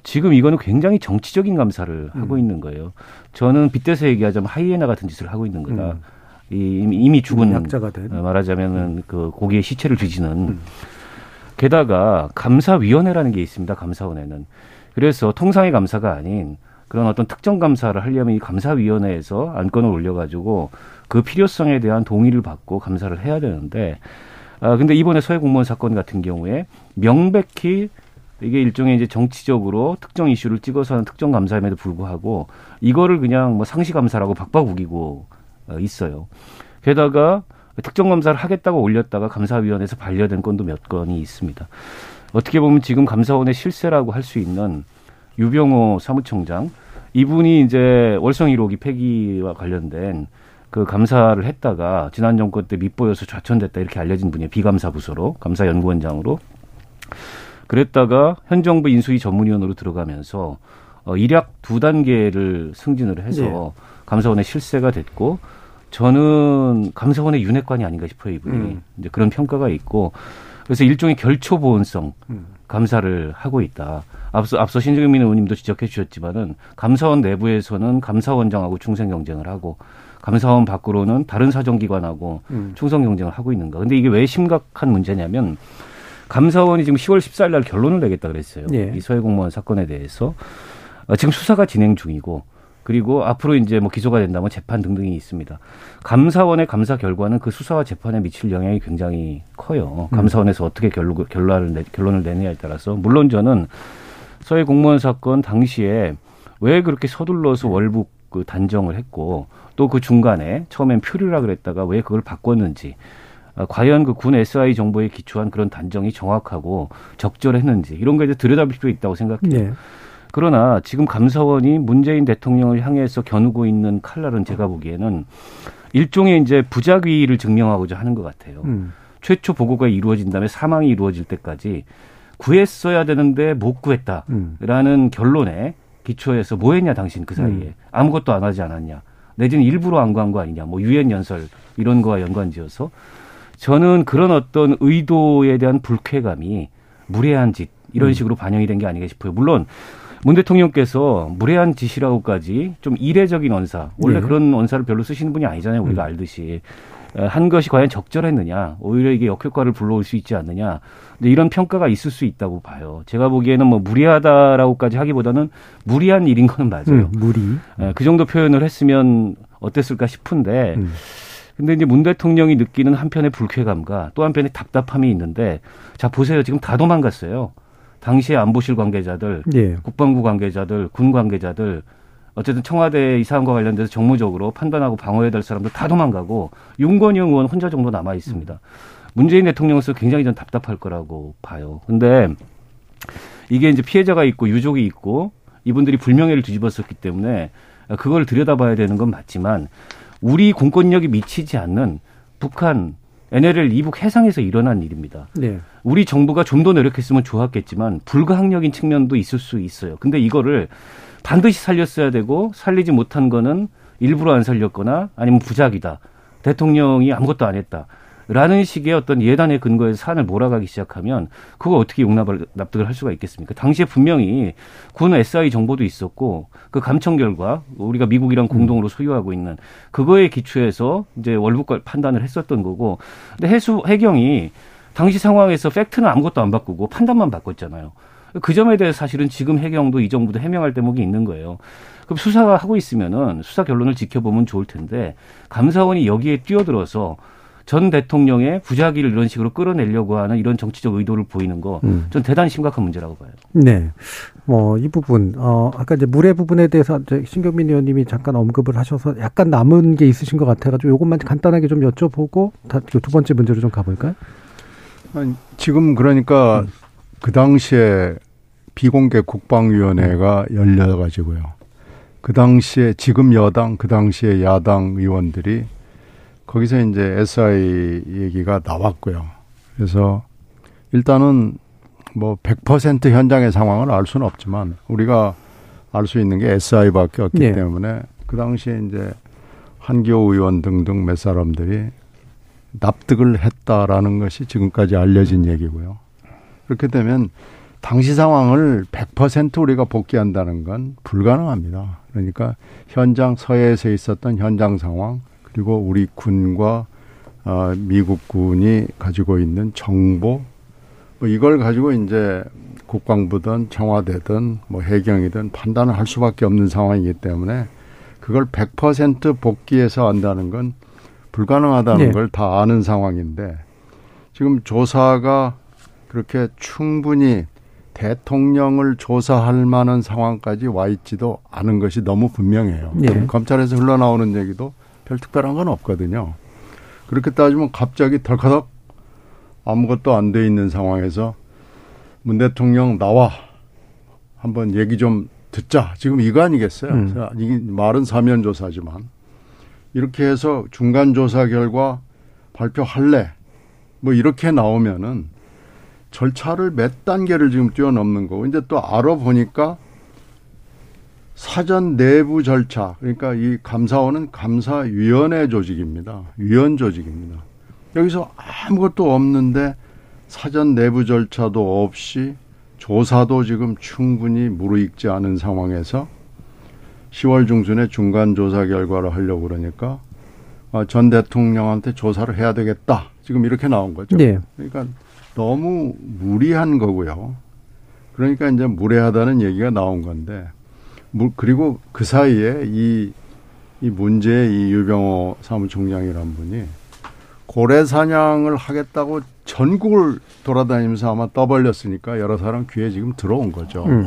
지금 이거는 굉장히 정치적인 감사를 음. 하고 있는 거예요. 저는 빗대서 얘기하자면 하이에나 같은 짓을 하고 있는 거다. 음. 이, 이미 죽은 약자가 된. 어, 말하자면은 음. 그 고기의 시체를 뒤지는. 음. 게다가 감사위원회라는 게 있습니다. 감사원에는. 그래서 통상의 감사가 아닌 그런 어떤 특정 감사를 하려면 이 감사위원회에서 안건을 올려가지고 그 필요성에 대한 동의를 받고 감사를 해야 되는데 아, 근데 이번에 서해 공무원 사건 같은 경우에 명백히 이게 일종의 이제 정치적으로 특정 이슈를 찍어서 하는 특정 감사임에도 불구하고 이거를 그냥 뭐 상시 감사라고 박박 우기고 어, 있어요. 게다가 특정 감사를 하겠다고 올렸다가 감사위원회에서 반려된 건도 몇 건이 있습니다. 어떻게 보면 지금 감사원의 실세라고 할 수 있는 유병호 사무총장 이분이 이제 월성 1호기 폐기와 관련된 그 감사를 했다가 지난 정권 때 밑보여서 좌천됐다 이렇게 알려진 분이에요. 비감사 부서로 감사 연구원장으로 그랬다가 현 정부 인수위 전문위원으로 들어가면서 어, 일약 두 단계를 승진을 해서 네. 감사원의 실세가 됐고 저는 감사원의 윤회관이 아닌가 싶어요 이분이 음. 이제 그런 평가가 있고 그래서 일종의 결초 보온성 음. 감사를 하고 있다. 앞서 앞서 신정민 의원님도 지적해 주셨지만은 감사원 내부에서는 감사원장하고 충성 경쟁을 하고 감사원 밖으로는 다른 사정기관하고 음. 충성 경쟁을 하고 있는가. 근데 이게 왜 심각한 문제냐면 감사원이 지금 10월 14일 날 결론을 내겠다 그랬어요. 예. 이 서해 공무원 사건에 대해서 어, 지금 수사가 진행 중이고 그리고 앞으로 이제 뭐 기소가 된다면 재판 등등이 있습니다. 감사원의 감사 결과는 그 수사와 재판에 미칠 영향이 굉장히 커요. 음. 감사원에서 어떻게 결론, 결론을, 내, 결론을 내느냐에 따라서 물론 저는 서해 공무원 사건 당시에 왜 그렇게 서둘러서 월북 그 단정을 했고 또 그 중간에 처음엔 표류라 그랬다가 왜 그걸 바꿨는지 어, 과연 그 군 SI 정보에 기초한 그런 단정이 정확하고 적절했는지 이런 거에 들여다볼 필요 있다고 생각해요. 네. 그러나 지금 감사원이 문재인 대통령을 향해서 겨누고 있는 칼날은 제가 보기에는 일종의 이제 부작위를 증명하고자 하는 것 같아요. 음. 최초 보고가 이루어진 다음에 사망이 이루어질 때까지 구했어야 되는데 못 구했다라는 음. 결론에 기초해서 뭐 했냐 당신 그 사이에 음. 아무것도 안 하지 않았냐 내지는 일부러 안 구한 거 아니냐 뭐 유엔 연설 이런 거와 연관지어서 저는 그런 어떤 의도에 대한 불쾌감이 무례한 짓 이런 음. 식으로 반영이 된 게 아닌가 싶어요. 물론 문 대통령께서 무례한 짓이라고까지 좀 이례적인 언사 원래 네. 그런 언사를 별로 쓰시는 분이 아니잖아요. 우리가 음. 알듯이 한 것이 과연 적절했느냐, 오히려 이게 역효과를 불러올 수 있지 않느냐, 근데 이런 평가가 있을 수 있다고 봐요. 제가 보기에는 뭐 무리하다라고까지 하기보다는 무리한 일인 거는 맞아요. 음, 무리. 예, 그 정도 표현을 했으면 어땠을까 싶은데, 음. 근데 이제 문 대통령이 느끼는 한편의 불쾌감과 또 한편의 답답함이 있는데, 자 보세요, 지금 다 도망갔어요. 당시에 안보실 관계자들, 예. 국방부 관계자들, 군 관계자들 어쨌든 청와대 이 사안과 관련돼서 정무적으로 판단하고 방어해야 될 사람들 다 도망가고 윤건영 의원 혼자 정도 남아 있습니다. 문재인 대통령으로서 굉장히 좀 답답할 거라고 봐요. 근데 이게 이제 피해자가 있고 유족이 있고 이분들이 불명예를 뒤집었었기 때문에 그걸 들여다봐야 되는 건 맞지만 우리 공권력이 미치지 않는 북한 NLL 이북 해상에서 일어난 일입니다. 네. 우리 정부가 좀 더 노력했으면 좋았겠지만 불가항력인 측면도 있을 수 있어요. 근데 이거를 반드시 살렸어야 되고 살리지 못한 거는 일부러 안 살렸거나 아니면 부작이다. 대통령이 아무것도 안 했다. 라는 식의 어떤 예단의 근거에서 사안을 몰아가기 시작하면 그거 어떻게 용납을 납득을 할 수가 있겠습니까? 당시에 분명히 군 SI 정보도 있었고 그 감청 결과 우리가 미국이랑 공동으로 소유하고 있는 그거에 기초해서 이제 월북 판단을 했었던 거고 근데 해수 해경이 당시 상황에서 팩트는 아무것도 안 바꾸고 판단만 바꿨잖아요. 그 점에 대해서 사실은 지금 해경도 이 정부도 해명할 대목이 있는 거예요. 그럼 수사가 하고 있으면은 수사 결론을 지켜보면 좋을 텐데 감사원이 여기에 뛰어들어서 전 대통령의 부작위를 이런 식으로 끌어내려고 하는 이런 정치적 의도를 보이는 거, 음. 전 대단히 심각한 문제라고 봐요. 네. 뭐, 이 부분, 어, 아까 이제 물의 부분에 대해서 신경민 의원님이 잠깐 언급을 하셔서 약간 남은 게 있으신 것 같아가지고 요것만 간단하게 좀 여쭤보고 두 번째 문제로 좀 가볼까요? 아니, 지금 그러니까 음. 그 당시에 비공개 국방위원회가 열려가지고요. 그 당시에 지금 여당, 그 당시에 야당 의원들이 거기서 이제 SI 얘기가 나왔고요. 그래서 일단은 뭐 100% 현장의 상황을 알 수는 없지만 우리가 알 수 있는 게 SI밖에 없기 네. 때문에 그 당시에 이제 한기호 의원 등등 몇 사람들이 납득을 했다라는 것이 지금까지 알려진 얘기고요. 그렇게 되면 당시 상황을 100% 우리가 복귀한다는 건 불가능합니다. 그러니까 현장 서해에서 있었던 현장 상황 그리고 우리 군과 어, 미국 군이 가지고 있는 정보 뭐 이걸 가지고 이제 국방부든 청와대든 뭐 해경이든 판단을 할 수밖에 없는 상황이기 때문에 그걸 100% 복귀해서 한다는 건 불가능하다는 네. 걸다 아는 상황인데 지금 조사가 그렇게 충분히 대통령을 조사할 만한 상황까지 와 있지도 않은 것이 너무 분명해요. 예. 검찰에서 흘러나오는 얘기도 별 특별한 건 없거든요. 그렇게 따지면 갑자기 덜커덕 아무것도 안 돼 있는 상황에서 문 대통령 나와 한번 얘기 좀 듣자. 지금 이거 아니겠어요? 음. 이게 말은 사면 조사지만 이렇게 해서 중간 조사 결과 발표할래. 뭐 이렇게 나오면은 절차를 몇 단계를 지금 뛰어넘는 거고 이제 또 알아보니까 사전 내부 절차 그러니까 이 감사원은 감사위원회 조직입니다. 위원 조직입니다. 여기서 아무것도 없는데 사전 내부 절차도 없이 조사도 지금 충분히 무르익지 않은 상황에서 10월 중순에 중간 조사 결과를 하려고 그러니까 아, 전 대통령한테 조사를 해야 되겠다. 지금 이렇게 나온 거죠. 네. 그러니까 너무 무리한 거고요. 그러니까 이제 무례하다는 얘기가 나온 건데, 그리고 그 사이에 이, 이 문제의 이 유병호 사무총장이란 분이 고래 사냥을 하겠다고 전국을 돌아다니면서 아마 떠벌렸으니까 여러 사람 귀에 지금 들어온 거죠. 음.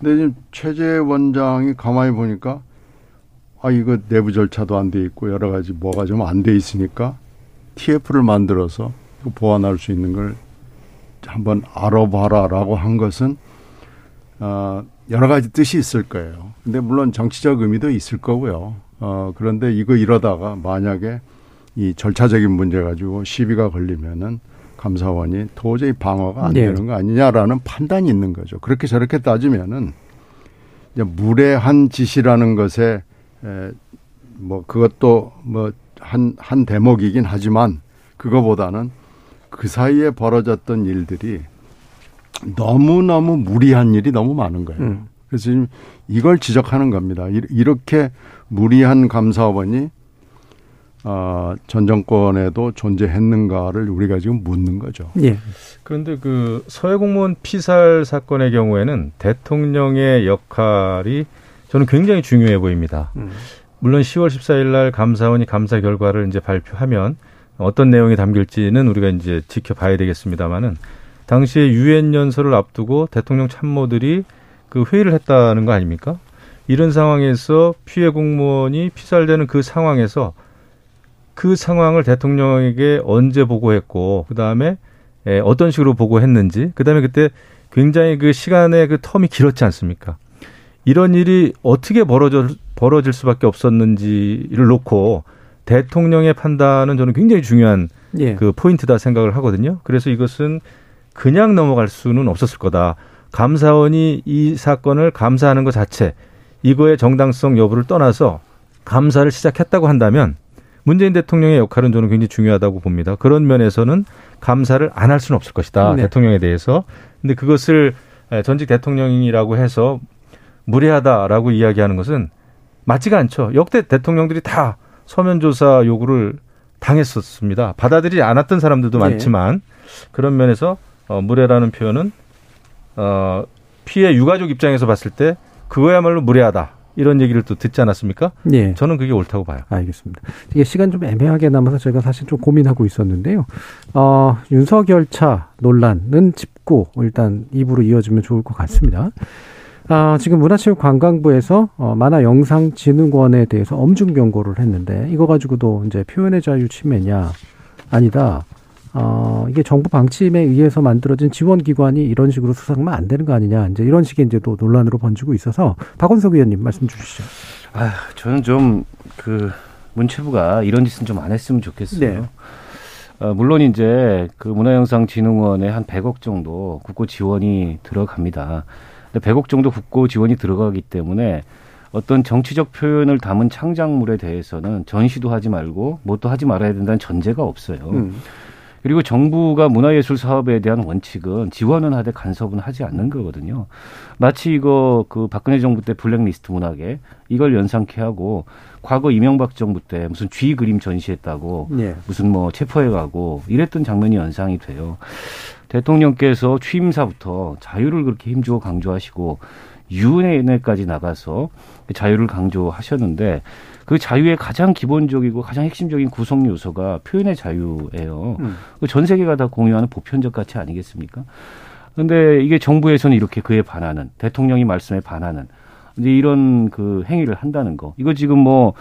근데 지금 최재 원장이 가만히 보니까 아, 이거 내부 절차도 안 돼 있고 여러 가지 뭐가 좀 안 돼 있으니까 TF를 만들어서 보완할 수 있는 걸 한번 알아봐라라고 한 것은 어, 여러 가지 뜻이 있을 거예요. 근데 물론 정치적 의미도 있을 거고요. 어, 그런데 이거 이러다가 만약에 이 절차적인 문제 가지고 시비가 걸리면은 감사원이 도저히 방어가 안 네. 되는 거 아니냐라는 판단이 있는 거죠. 그렇게 저렇게 따지면은 이제 무례한 짓이라는 것에 에, 뭐 그것도 뭐 한 한 대목이긴 하지만 그거보다는 그 사이에 벌어졌던 일들이 너무 너무 무리한 일이 너무 많은 거예요. 음. 그래서 지금 이걸 지적하는 겁니다. 이렇게 무리한 감사원이 어, 전 정권에도 존재했는가를 우리가 지금 묻는 거죠. 예. 그런데 그 서해 공무원 피살 사건의 경우에는 대통령의 역할이 저는 굉장히 중요해 보입니다. 음. 물론 10월 14일 날 감사원이 감사 결과를 이제 발표하면 어떤 내용이 담길지는 우리가 이제 지켜봐야 되겠습니다만은 당시에 유엔 연설을 앞두고 대통령 참모들이 그 회의를 했다는 거 아닙니까? 이런 상황에서 피해 공무원이 피살되는 그 상황에서 그 상황을 대통령에게 언제 보고했고 그다음에 에, 어떤 식으로 보고했는지 그다음에 그때 굉장히 그 시간의 그 텀이 길었지 않습니까? 이런 일이 어떻게 벌어져 벌어질 수밖에 없었는지를 놓고 대통령의 판단은 저는 굉장히 중요한 예. 그 포인트다 생각을 하거든요. 그래서 이것은 그냥 넘어갈 수는 없었을 거다. 감사원이 이 사건을 감사하는 것 자체 이거의 정당성 여부를 떠나서 감사를 시작했다고 한다면 문재인 대통령의 역할은 저는 굉장히 중요하다고 봅니다. 그런 면에서는 감사를 안 할 수는 없을 것이다. 네. 대통령에 대해서. 근데 그것을 전직 대통령이라고 해서 무례하다라고 이야기하는 것은 맞지가 않죠. 역대 대통령들이 다 서면 조사 요구를 당했었습니다. 받아들이지 않았던 사람들도 네. 많지만 그런 면에서 어, 무례라는 표현은 어, 피해 유가족 입장에서 봤을 때 그거야말로 무례하다. 이런 얘기를 또 듣지 않았습니까? 예. 저는 그게 옳다고 봐요. 알겠습니다. 이게 시간 좀 애매하게 남아서 제가 사실 좀 고민하고 있었는데요. 어, 윤석 열차 논란은 짚고 일단 입으로 이어지면 좋을 것 같습니다. 아, 지금 문화체육관광부에서 어, 만화영상진흥원에 대해서 엄중 경고를 했는데 이거 가지고도 이제 표현의 자유 침해냐 아니다. 어, 이게 정부 방침에 의해서 만들어진 지원기관이 이런 식으로 수사하면 안 되는 거 아니냐. 이제 이런 식의 이제 또 논란으로 번지고 있어서 박원석 의원님 말씀 주시죠. 아, 저는 좀 그 문체부가 이런 짓은 좀 안 했으면 좋겠어요. 네. 어, 물론 이제 그 문화영상진흥원에 한 100억 정도 국고 지원이 들어갑니다. 근데 100억 정도 국고 지원이 들어가기 때문에 어떤 정치적 표현을 담은 창작물에 대해서는 전시도 하지 말고 뭣도 하지 말아야 된다는 전제가 없어요. 음. 그리고 정부가 문화예술 사업에 대한 원칙은 지원은 하되 간섭은 하지 않는 거거든요. 마치 이거 그 박근혜 정부 때 블랙리스트 문학에 이걸 연상케 하고 과거 이명박 정부 때 무슨 쥐 그림 전시했다고 네. 무슨 뭐 체포해 가고 이랬던 장면이 연상이 돼요. 대통령께서 취임사부터 자유를 그렇게 힘주어 강조하시고 유엔에까지 나가서 자유를 강조하셨는데 그 자유의 가장 기본적이고 가장 핵심적인 구성 요소가 표현의 자유예요. 음. 그전 세계가 다 공유하는 보편적 가치 아니겠습니까? 근데 이게 정부에서는 이렇게 그에 반하는 대통령이 말씀에 반하는 이제 이런 그 행위를 한다는 거. 이거 지금 뭐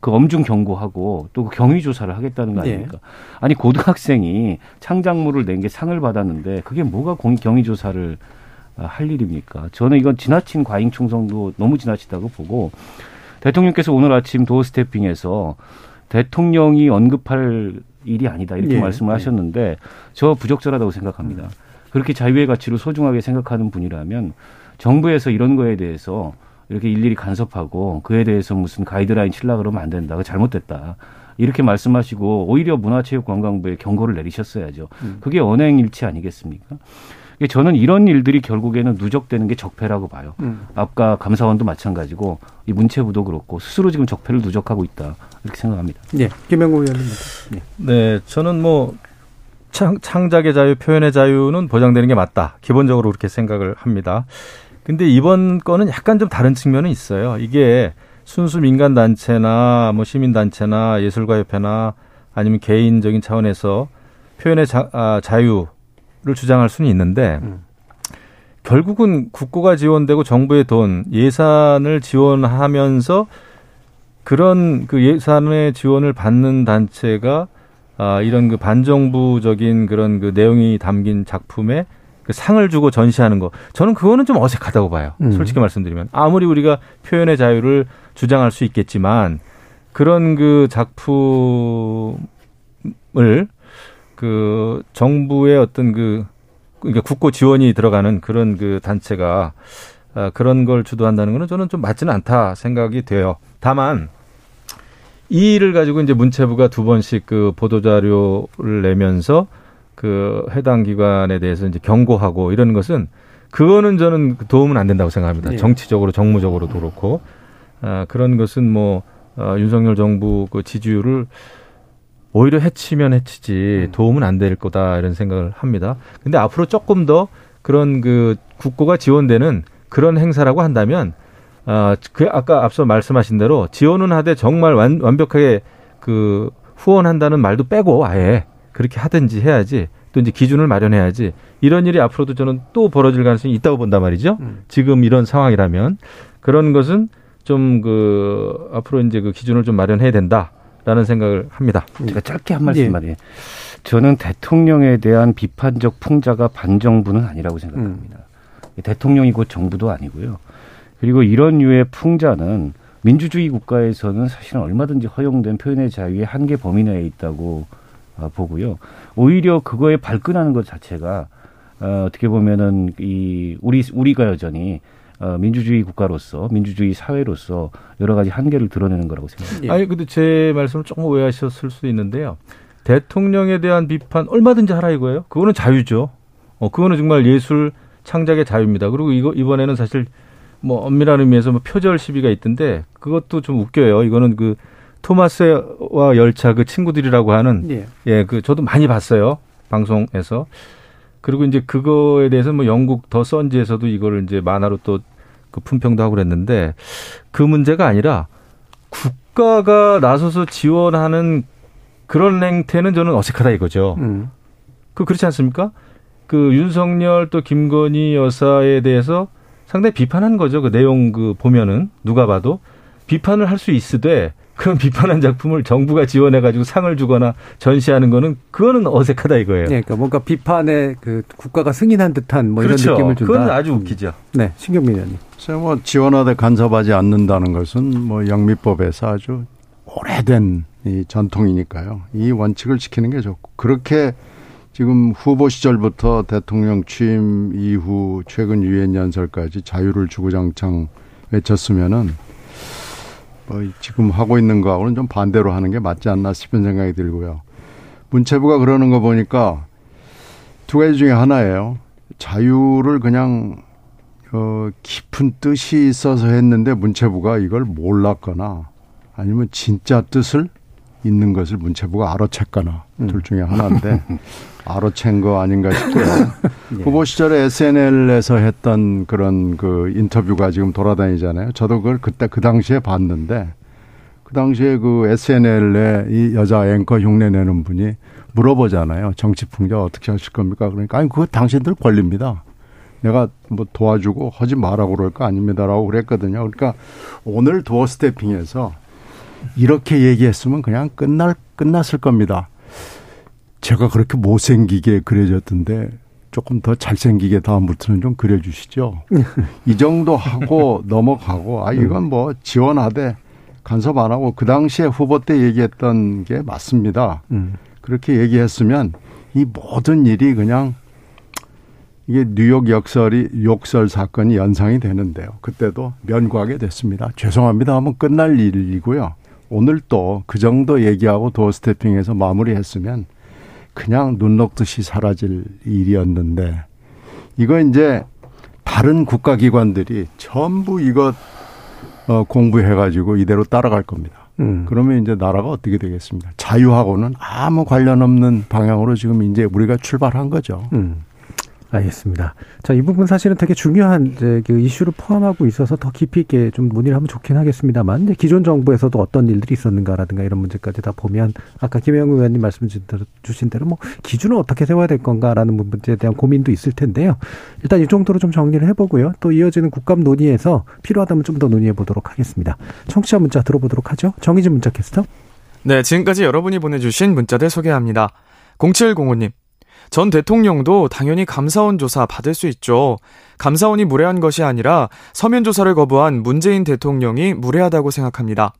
그 엄중 경고하고 또그 경위 조사를 하겠다는 거 네. 아닙니까? 네. 아니 고등학생이 창작물을 낸 게 상을 받았는데 그게 뭐가 경위 조사를 할 일입니까? 저는 이건 지나친 과잉 충성도 너무 지나치다고 보고 대통령께서 오늘 아침 도어 스태핑에서 대통령이 언급할 일이 아니다 이렇게 예, 말씀을 예. 하셨는데 저 부적절하다고 생각합니다. 그렇게 자유의 가치를 소중하게 생각하는 분이라면 정부에서 이런 거에 대해서 이렇게 일일이 간섭하고 그에 대해서 무슨 가이드라인 칠라 그러면 안 된다. 그 잘못됐다. 이렇게 말씀하시고 오히려 문화체육관광부에 경고를 내리셨어야죠. 음. 그게 언행일치 아니겠습니까? 저는 이런 일들이 결국에는 누적되는 게 적폐라고 봐요. 음. 아까 감사원도 마찬가지고 이 문체부도 그렇고 스스로 지금 적폐를 누적하고 있다 이렇게 생각합니다. 네, 김영구 의원님. 네. 네, 저는 뭐 창, 창작의 자유, 표현의 자유는 보장되는 게 맞다. 기본적으로 그렇게 생각을 합니다. 근데 이번 건은 약간 좀 다른 측면은 있어요. 이게 순수 민간 단체나 뭐 시민 단체나 예술가 협회나 아니면 개인적인 차원에서 표현의 자, 아, 자유 를 주장할 수는 있는데 음. 결국은 국고가 지원되고 정부의 돈 예산을 지원하면서 그런 그 예산의 지원을 받는 단체가 아 이런 그 반정부적인 그런 그 내용이 담긴 작품에 그 상을 주고 전시하는 거 저는 그거는 좀 어색하다고 봐요. 음. 솔직히 말씀드리면 아무리 우리가 표현의 자유를 주장할 수 있겠지만 그런 그 작품을 그 정부의 어떤 그 그러니까 국고 지원이 들어가는 그런 그 단체가 아, 그런 걸 주도한다는 거는 저는 좀 맞지는 않다 생각이 돼요. 다만 이 일을 가지고 이제 문체부가 두 번씩 그 보도 자료를 내면서 그 해당 기관에 대해서 이제 경고하고 이런 것은 그거는 저는 도움은 안 된다고 생각합니다. 네. 정치적으로 정무적으로도 그렇고 아, 그런 것은 뭐 어, 윤석열 정부 그 지지율을 오히려 해치면 해치지 음. 도움은 안 될 거다 이런 생각을 합니다. 근데 앞으로 조금 더 그런 그 국고가 지원되는 그런 행사라고 한다면 아, 그 아까 앞서 말씀하신 대로 지원은 하되 정말 완, 완벽하게 그 후원한다는 말도 빼고 아예 그렇게 하든지 해야지 또 이제 기준을 마련해야지 이런 일이 앞으로도 저는 또 벌어질 가능성이 있다고 본단 말이죠. 음. 지금 이런 상황이라면 그런 것은 좀 그 앞으로 이제 그 기준을 좀 마련해야 된다 라는 생각을 합니다. 제가 짧게 한 말씀 예. 말이에요. 저는 대통령에 대한 비판적 풍자가 반정부는 아니라고 생각합니다. 음. 대통령이 곧 정부도 아니고요. 그리고 이런 류의 풍자는 민주주의 국가에서는 사실은 얼마든지 허용된 표현의 자유의 한계 범위 내에 있다고 어, 보고요. 오히려 그거에 발끈하는 것 자체가 어, 어떻게 보면은 이 우리 우리가 여전히 어, 민주주의 국가로서 민주주의 사회로서 여러 가지 한계를 드러내는 거라고 생각합니다. 예. 아니 근데 제 말씀을 조금 오해하셨을 수도 있는데요. 대통령에 대한 비판 얼마든지 하라 이거예요. 그거는 자유죠. 어 그거는 정말 예술 창작의 자유입니다. 그리고 이거 이번에는 사실 뭐 엄밀한 의미에서 뭐 표절 시비가 있던데 그것도 좀 웃겨요. 이거는 그 토마스와 열차 그 친구들이라고 하는 예. 예, 그 저도 많이 봤어요. 방송에서. 그리고 이제 그거에 대해서 뭐 영국 더 선지에서도 이거를 이제 만화로 또 그 품평도 하고 그랬는데 그 문제가 아니라 국가가 나서서 지원하는 그런 행태는 저는 어색하다 이거죠. 음. 그 그렇지 않습니까? 그 윤석열 또 김건희 여사에 대해서 상당히 비판한 거죠. 그 내용 그 보면은 누가 봐도 비판을 할 수 있으되 그런 비판한 작품을 정부가 지원해가지고 상을 주거나 전시하는 거는 그거는 어색하다 이거예요. 네, 그러니까 뭔가 비판에 그 국가가 승인한 듯한 뭐 그렇죠. 이런 느낌을 준다. 그건 아주 웃기죠. 네, 신경민 의원님. 제가 뭐 지원하되 간섭하지 않는다는 것은 뭐 영미법에서 아주 오래된 이 전통이니까요. 이 원칙을 지키는 게 좋고 그렇게 지금 후보 시절부터 대통령 취임 이후 최근 유엔 연설까지 자유를 주구장창 외쳤으면은 뭐 지금 하고 있는 거하고는 좀 반대로 하는 게 맞지 않나 싶은 생각이 들고요. 문체부가 그러는 거 보니까 두 가지 중에 하나예요. 자유를 그냥 어 깊은 뜻이 있어서 했는데 문체부가 이걸 몰랐거나 아니면 진짜 뜻을 있는 것을 문체부가 알아챘거나 음. 둘 중에 하나인데 알아챈 거 아닌가 싶고요. 예. 후보 시절에 SNL에서 했던 그런 그 인터뷰가 지금 돌아다니잖아요. 저도 그걸 그때 그 당시에 봤는데 그 당시에 그 SNL에 이 여자 앵커 흉내 내는 분이 물어보잖아요. 정치 풍자 어떻게 하실 겁니까? 그러니까 아니 그거 당신들 권리입니다. 내가 뭐 도와주고 하지 말라고 그럴 거 아닙니다라고 그랬거든요. 그러니까 오늘 도어 스태핑에서 이렇게 얘기했으면 그냥 끝날 끝났을 겁니다. 제가 그렇게 못생기게 그려졌던데 조금 더 잘생기게 다음부터는 좀 그려주시죠. 이 정도 하고 넘어가고 아 이건 뭐 지원하되 간섭 안 하고 그 당시에 후보 때 얘기했던 게 맞습니다. 음. 그렇게 얘기했으면 이 모든 일이 그냥 이게 뉴욕 역설이 욕설 사건이 연상이 되는데요. 그때도 면구하게 됐습니다. 죄송합니다 하면 끝날 일이고요. 오늘 또 그 정도 얘기하고 도어 스태핑해서 마무리했으면 그냥 눈 녹듯이 사라질 일이었는데 이거 이제 다른 국가기관들이 전부 이것 어, 공부해가지고 이대로 따라갈 겁니다. 음. 그러면 이제 나라가 어떻게 되겠습니까? 자유하고는 아무 관련 없는 방향으로 지금 이제 우리가 출발한 거죠. 음. 알겠습니다. 자, 이 부분 사실은 되게 중요한 이제 그 이슈를 포함하고 있어서 더 깊이 있게 좀 논의를 하면 좋긴 하겠습니다만, 이제 기존 정부에서도 어떤 일들이 있었는가라든가 이런 문제까지 다 보면 아까 김영우 의원님 말씀 주신 대로 뭐 기준을 어떻게 세워야 될 건가라는 문제에 대한 고민도 있을 텐데요. 일단 이 정도로 좀 정리를 해보고요. 또 이어지는 국감 논의에서 필요하다면 좀 더 논의해 보도록 하겠습니다. 청취자 문자 들어보도록 하죠. 정희진 문자 캐스터. 네, 지금까지 여러분이 보내주신 문자들 소개합니다. 0705님. 전 대통령도 당연히 감사원 조사 받을 수 있죠. 감사원이 무례한 것이 아니라 서면 조사를 거부한 문재인 대통령이 무례하다고 생각합니다.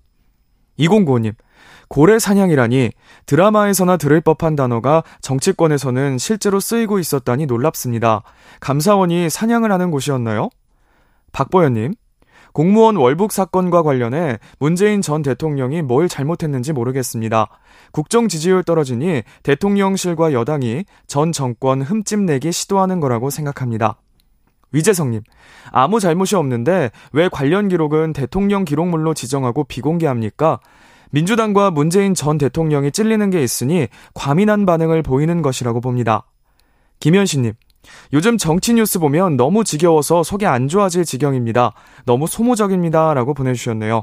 2095님, 고래 사냥이라니 드라마에서나 들을 법한 단어가 정치권에서는 실제로 쓰이고 있었다니 놀랍습니다. 감사원이 사냥을 하는 곳이었나요? 박보현님, 공무원 월북 사건과 관련해 문재인 전 대통령이 뭘 잘못했는지 모르겠습니다. 국정 지지율 떨어지니 대통령실과 여당이 전 정권 흠집내기 시도하는 거라고 생각합니다. 위재성님, 아무 잘못이 없는데 왜 관련 기록은 대통령 기록물로 지정하고 비공개합니까? 민주당과 문재인 전 대통령이 찔리는 게 있으니 과민한 반응을 보이는 것이라고 봅니다. 김현신님, 요즘 정치 뉴스 보면 너무 지겨워서 속이 안 좋아질 지경입니다. 너무 소모적입니다. 라고 보내주셨네요.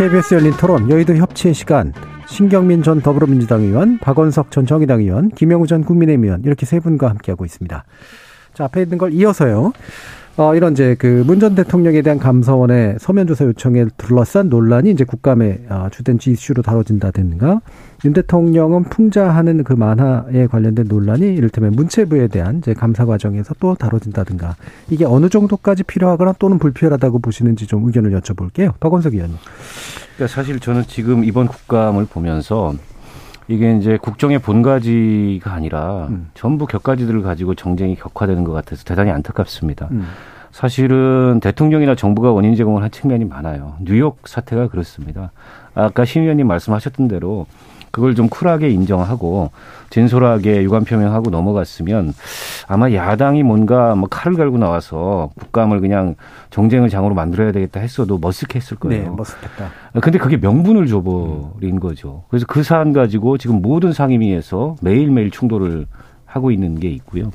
KBS 열린 토론 여의도 협치의 시간 신경민 전 더불어민주당 의원, 박원석 전 정의당 의원, 김영우 전 국민의힘 의원 이렇게 세 분과 함께하고 있습니다. 자 앞에 있는 걸 이어서요. 어, 이런 이제 그 문 전 대통령에 대한 감사원의 서면 조사 요청에 둘러싼 논란이 이제 국감의 어, 주된 이슈로 다뤄진다든가 윤 대통령은 풍자하는 그 만화에 관련된 논란이 이를테면 문체부에 대한 이제 감사 과정에서 또 다뤄진다든가 이게 어느 정도까지 필요하거나 또는 불필요하다고 보시는지 좀 의견을 여쭤볼게요. 박원석 의원님. 그러니까 사실 저는 지금 이번 국감을 보면서 이게 이제 국정의 본가지가 아니라 음. 전부 격가지들을 가지고 정쟁이 격화되는 것 같아서 대단히 안타깝습니다. 음. 사실은 대통령이나 정부가 원인 제공을 한 측면이 많아요. 뉴욕 사태가 그렇습니다. 아까 심 의원님 말씀하셨던 대로 그걸 좀 쿨하게 인정하고 진솔하게 유감 표명하고 넘어갔으면 아마 야당이 뭔가 뭐 칼을 갈고 나와서 국감을 그냥 정쟁을 장으로 만들어야 되겠다 했어도 머쓱했을 거예요. 네, 머쓱했다. 근데 그게 명분을 줘버린 음. 거죠. 그래서 그 사안 가지고 지금 모든 상임위에서 매일매일 충돌을 하고 있는 게 있고요.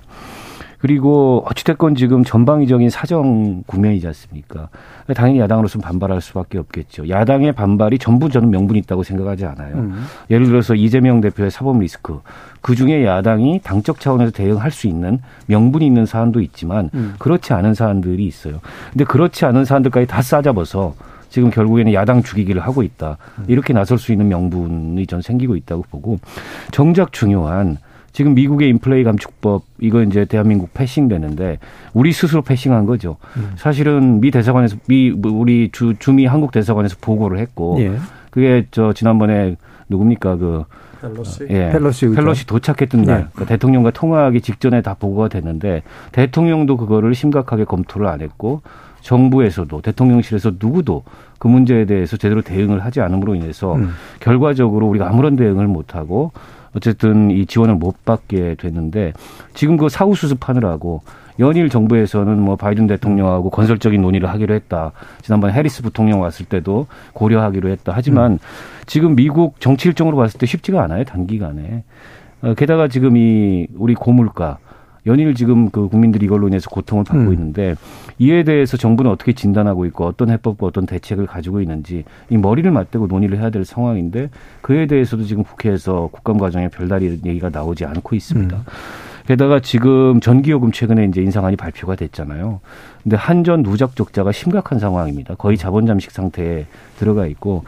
그리고 어찌됐건 지금 전방위적인 사정 국면이지 않습니까? 당연히 야당으로서는 반발할 수밖에 없겠죠. 야당의 반발이 전부 저는 명분이 있다고 생각하지 않아요. 음. 예를 들어서 이재명 대표의 사법 리스크, 그 중에 야당이 당적 차원에서 대응할 수 있는 명분이 있는 사안도 있지만 음. 그렇지 않은 사안들이 있어요. 근데 그렇지 않은 사안들까지 다 싸잡아서 지금 결국에는 야당 죽이기를 하고 있다. 음. 이렇게 나설 수 있는 명분이 전 생기고 있다고 보고 정작 중요한 지금 미국의 인플레이 감축법 이거 이제 대한민국 패싱되는데 우리 스스로 패싱한 거죠. 음. 사실은 미 대사관에서 미 우리 주 주미 한국 대사관에서 보고를 했고 예. 그게 저 지난번에 누굽니까 그 펠로시 예, 펠로시, 펠로시 도착했던 날 네. 그러니까 대통령과 통화하기 직전에 다 보고가 됐는데 대통령도 그거를 심각하게 검토를 안 했고 정부에서도 대통령실에서 누구도 그 문제에 대해서 제대로 대응을 하지 않음으로 인해서 음. 결과적으로 우리가 아무런 대응을 못 하고 어쨌든 이 지원을 못 받게 됐는데 지금 그 사후 수습하느라고 연일 정부에서는 뭐 바이든 대통령하고 건설적인 논의를 하기로 했다. 지난번 해리스 부통령 왔을 때도 고려하기로 했다. 하지만 음. 지금 미국 정치 일정으로 봤을 때 쉽지가 않아요. 단기간에. 어, 게다가 지금 이 우리 고물가 연일 지금 그 국민들이 이걸로 인해서 고통을 받고 음. 있는데 이에 대해서 정부는 어떻게 진단하고 있고 어떤 해법과 어떤 대책을 가지고 있는지 이 머리를 맞대고 논의를 해야 될 상황인데 그에 대해서도 지금 국회에서 국감 과정에 별다른 얘기가 나오지 않고 있습니다. 음. 게다가 지금 전기요금 최근에 이제 인상안이 발표가 됐잖아요. 근데 한전 누적 적자가 심각한 상황입니다. 거의 자본 잠식 상태에 들어가 있고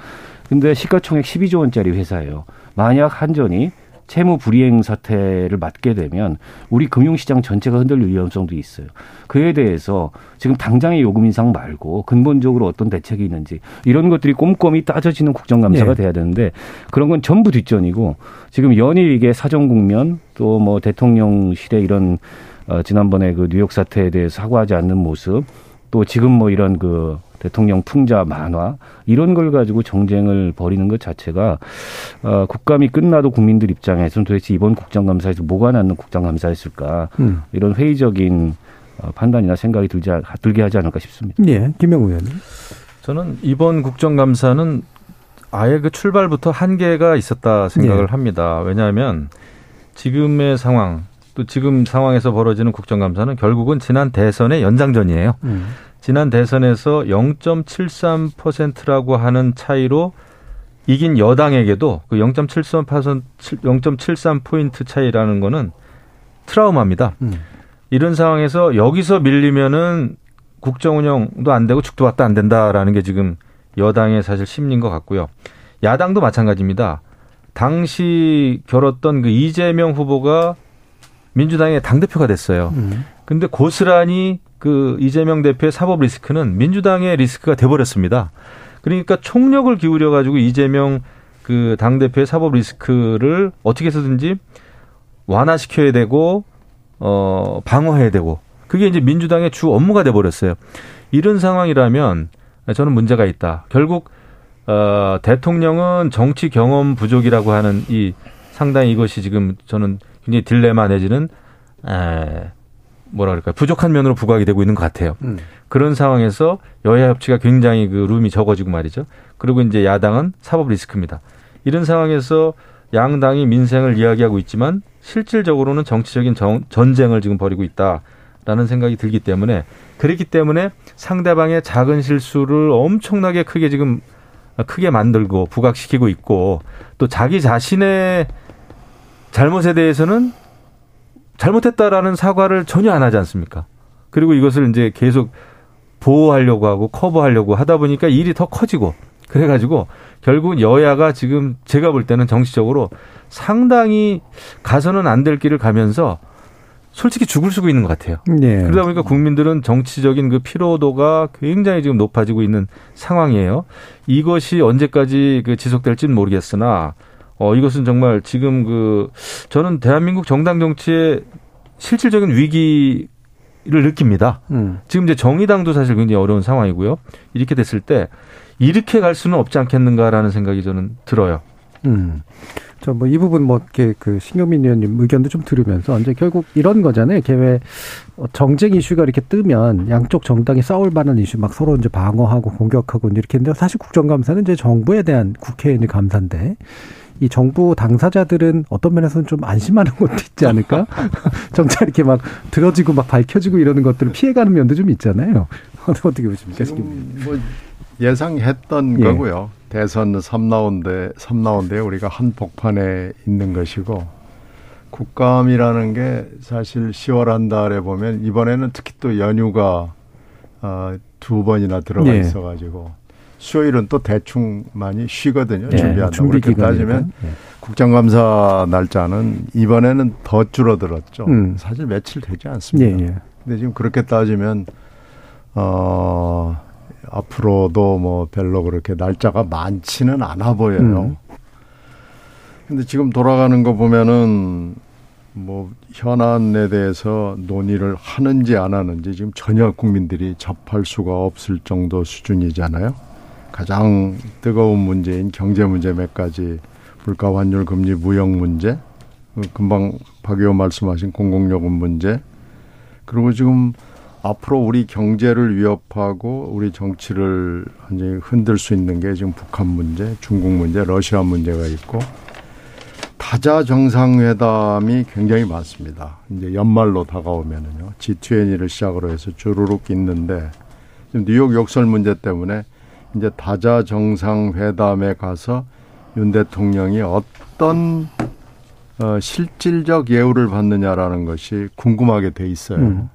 근데 시가총액 12조 원짜리 회사예요. 만약 한전이 채무 불이행 사태를 맞게 되면 우리 금융시장 전체가 흔들릴 위험성도 있어요. 그에 대해서 지금 당장의 요금 인상 말고 근본적으로 어떤 대책이 있는지 이런 것들이 꼼꼼히 따져지는 국정감사가 네. 돼야 되는데 그런 건 전부 뒷전이고 지금 연일 이게 사정 국면 또 뭐 대통령실의 이런 어, 지난번에 그 뉴욕 사태에 대해서 사과하지 않는 모습 또 지금 뭐 이런 그 대통령 풍자 만화 이런 걸 가지고 정쟁을 벌이는 것 자체가 어, 국감이 끝나도 국민들 입장에서는 도대체 이번 국정감사에서 뭐가 남는 국정감사였을까 음. 이런 회의적인 어, 판단이나 생각이 들지 들게 하지 않을까 싶습니다. 예, 김영우 의원님. 저는 이번 국정감사는 아예 그 출발부터 한계가 있었다 생각을 예. 합니다. 왜냐하면 지금의 상황 또 지금 상황에서 벌어지는 국정감사는 결국은 지난 대선의 연장전이에요. 음. 지난 대선에서 0.73%라고 하는 차이로 이긴 여당에게도 그 0.73% 0.73 포인트 차이라는 거는 트라우마입니다. 음. 이런 상황에서 여기서 밀리면은 국정 운영도 안 되고 죽도 왔다 안 된다라는 게 지금 여당의 사실 심리인 것 같고요. 야당도 마찬가지입니다. 당시 결었던 그 이재명 후보가 민주당의 당대표가 됐어요. 음. 근데 고스란히 그 이재명 대표의 사법 리스크는 민주당의 리스크가 돼버렸습니다. 그러니까 총력을 기울여 가지고 이재명 그 당 대표의 사법 리스크를 어떻게 해서든지 완화시켜야 되고 어 방어해야 되고 그게 이제 민주당의 주 업무가 돼 버렸어요. 이런 상황이라면 저는 문제가 있다. 결국 어 대통령은 정치 경험 부족이라고 하는 이 상당히 이것이 지금 저는 굉장히 딜레마 내지는 에 뭐라 그럴까요? 부족한 면으로 부각이 되고 있는 것 같아요. 음. 그런 상황에서 여야 협치가 굉장히 그 룸이 적어지고 말이죠. 그리고 이제 야당은 사법 리스크입니다. 이런 상황에서 양당이 민생을 이야기하고 있지만 실질적으로는 정치적인 정, 전쟁을 지금 벌이고 있다라는 생각이 들기 때문에 그렇기 때문에 상대방의 작은 실수를 엄청나게 크게 지금 크게 만들고 부각시키고 있고 또 자기 자신의 잘못에 대해서는 잘못했다라는 사과를 전혀 안 하지 않습니까? 그리고 이것을 이제 계속 보호하려고 하고 커버하려고 하다 보니까 일이 더 커지고 그래가지고 결국은 여야가 지금 제가 볼 때는 정치적으로 상당히 가서는 안 될 길을 가면서 솔직히 죽을 수고 있는 것 같아요. 네. 그러다 보니까 국민들은 정치적인 그 피로도가 굉장히 지금 높아지고 있는 상황이에요. 이것이 언제까지 그 지속될지는 모르겠으나 어, 이것은 정말 지금 그, 저는 대한민국 정당 정치의 실질적인 위기 를 느낍니다. 음. 지금 이제 정의당도 사실 굉장히 어려운 상황이고요. 이렇게 됐을 때 이렇게 갈 수는 없지 않겠는가라는 생각이 저는 들어요. 음. 저 뭐 이 부분 뭐 이렇게 그 신경민 의원님 의견도 좀 들으면서 이제 결국 이런 거잖아요. 개회 정쟁 이슈가 이렇게 뜨면 양쪽 정당이 싸울 만한 이슈 막 서로 이제 방어하고 공격하고 이렇게 했는데 사실 국정감사는 이제 정부에 대한 국회의원의 감사인데 이 정부 당사자들은 어떤 면에서는 좀 안심하는 것도 있지 않을까? 정차 이렇게 막 들어지고 막 밝혀지고 이러는 것들을 피해가는 면도 좀 있잖아요. 어떻게 보십니까? 뭐 예상했던 예. 거고요. 대선 3라운드, 3라운드에 우리가 한복판에 있는 것이고, 국감이라는 게 사실 10월 한 달에 보면 이번에는 특히 또 연휴가 어, 두 번이나 들어가 예. 있어가지고 수요일은 또 대충 많이 쉬거든요. 네, 준비한다고 그렇게 따지면 네. 국정감사 날짜는 이번에는 더 줄어들었죠. 음. 사실 며칠 되지 않습니다. 네, 네. 근데 지금 그렇게 따지면 어 앞으로도 뭐 별로 그렇게 날짜가 많지는 않아 보여요. 음. 근데 지금 돌아가는 거 보면은 뭐 현안에 대해서 논의를 하는지 안 하는지 지금 전혀 국민들이 접할 수가 없을 정도 수준이잖아요. 가장 뜨거운 문제인 경제 문제 몇 가지 물가 환율 금리 무역 문제 그 금방 박 의원 말씀하신 공공요금 문제 그리고 지금 앞으로 우리 경제를 위협하고 우리 정치를 완전히 흔들 수 있는 게 지금 북한 문제, 중국 문제, 러시아 문제가 있고 다자 정상회담이 굉장히 많습니다. 이제 연말로 다가오면은요. G20를 시작으로 해서 주르륵 있는데 지금 뉴욕 욕설 문제 때문에 이제 다자 정상회담에 가서 윤 대통령이 어떤 어, 실질적 예우를 받느냐라는 것이 궁금하게 돼 있어요. 음.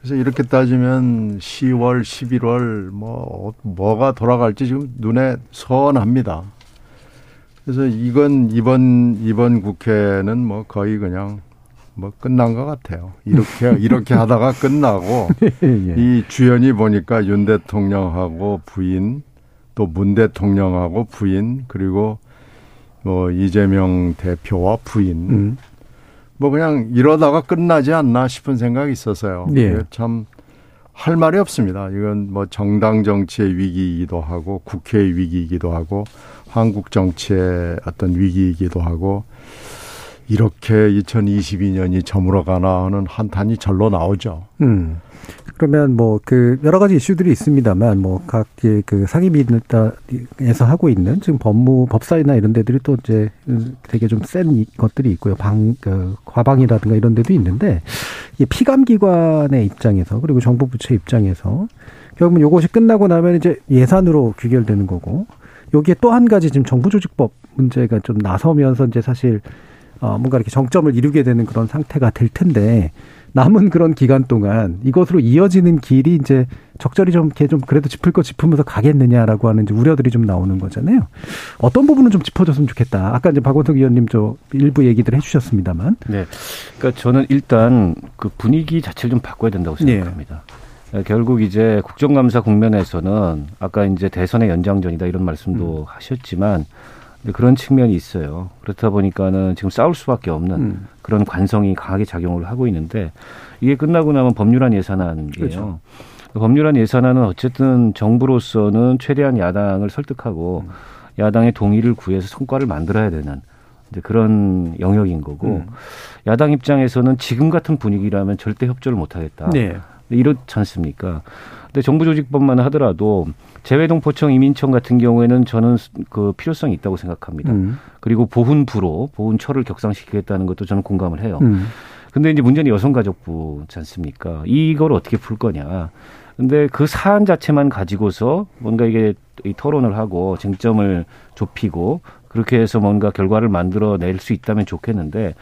그래서 이렇게 따지면 10월, 11월 뭐 뭐가 돌아갈지 지금 눈에 선합니다. 그래서 이건 이번 이번 국회는 뭐 거의 그냥 뭐 끝난 것 같아요. 이렇게 이렇게 하다가 끝나고 예. 이 주연이 보니까 윤 대통령하고 부인 또 문 대통령하고 부인 그리고 뭐 이재명 대표와 부인 음. 뭐 그냥 이러다가 끝나지 않나 싶은 생각이 있었어요. 예. 참. 할 말이 없습니다. 이건 뭐 정당 정치의 위기이기도 하고 국회의 위기이기도 하고 한국 정치의 어떤 위기이기도 하고 이렇게 2022년이 저물어가나 하는 한탄이 절로 나오죠. 음. 그러면 뭐 그 여러 가지 이슈들이 있습니다만 뭐각그 상임위에서 하고 있는 지금 법무 법사위나 이런 데들이 또 이제 되게 좀 센 것들이 있고요. 방 그 과방이라든가 이런 데도 있는데 이 피감 기관의 입장에서 그리고 정부 부처 입장에서 결국은 요것이 끝나고 나면 이제 예산으로 귀결되는 거고 여기에 또 한 가지 지금 정부 조직법 문제가 좀 나서면서 이제 사실 어 뭔가 이렇게 정점을 이루게 되는 그런 상태가 될 텐데 남은 그런 기간 동안 이것으로 이어지는 길이 이제 적절히 좀 이렇게 좀 그래도 짚을 거 짚으면서 가겠느냐라고 하는 이제 우려들이 좀 나오는 거잖아요. 어떤 부분은 좀 짚어줬으면 좋겠다. 아까 이제 박원석 의원님 저 일부 얘기들 해주셨습니다만. 네. 그러니까 저는 일단 그 분위기 자체를 좀 바꿔야 된다고 생각합니다. 네. 결국 이제 국정감사 국면에서는 아까 이제 대선의 연장전이다 이런 말씀도 음. 하셨지만 그런 측면이 있어요. 그렇다 보니까는 지금 싸울 수밖에 없는 음. 그런 관성이 강하게 작용을 하고 있는데 이게 끝나고 나면 법률안 예산안이에요. 그렇죠. 법률안 예산안은 어쨌든 정부로서는 최대한 야당을 설득하고 음. 야당의 동의를 구해서 성과를 만들어야 되는 그런 영역인 거고 음. 야당 입장에서는 지금 같은 분위기라면 절대 협조를 못 하겠다. 네. 이렇지 않습니까? 근데 정부 조직법만 하더라도 재외동포청 이민청 같은 경우에는 저는 그 필요성이 있다고 생각합니다. 음. 그리고 보훈부로 보훈처를 격상시키겠다는 것도 저는 공감을 해요. 음. 근데 이제 문제는 여성가족부지 않습니까? 이걸 어떻게 풀 거냐. 근데 그 사안 자체만 가지고서 뭔가 이게 이 토론을 하고 쟁점을 좁히고 그렇게 해서 뭔가 결과를 만들어 낼 수 있다면 좋겠는데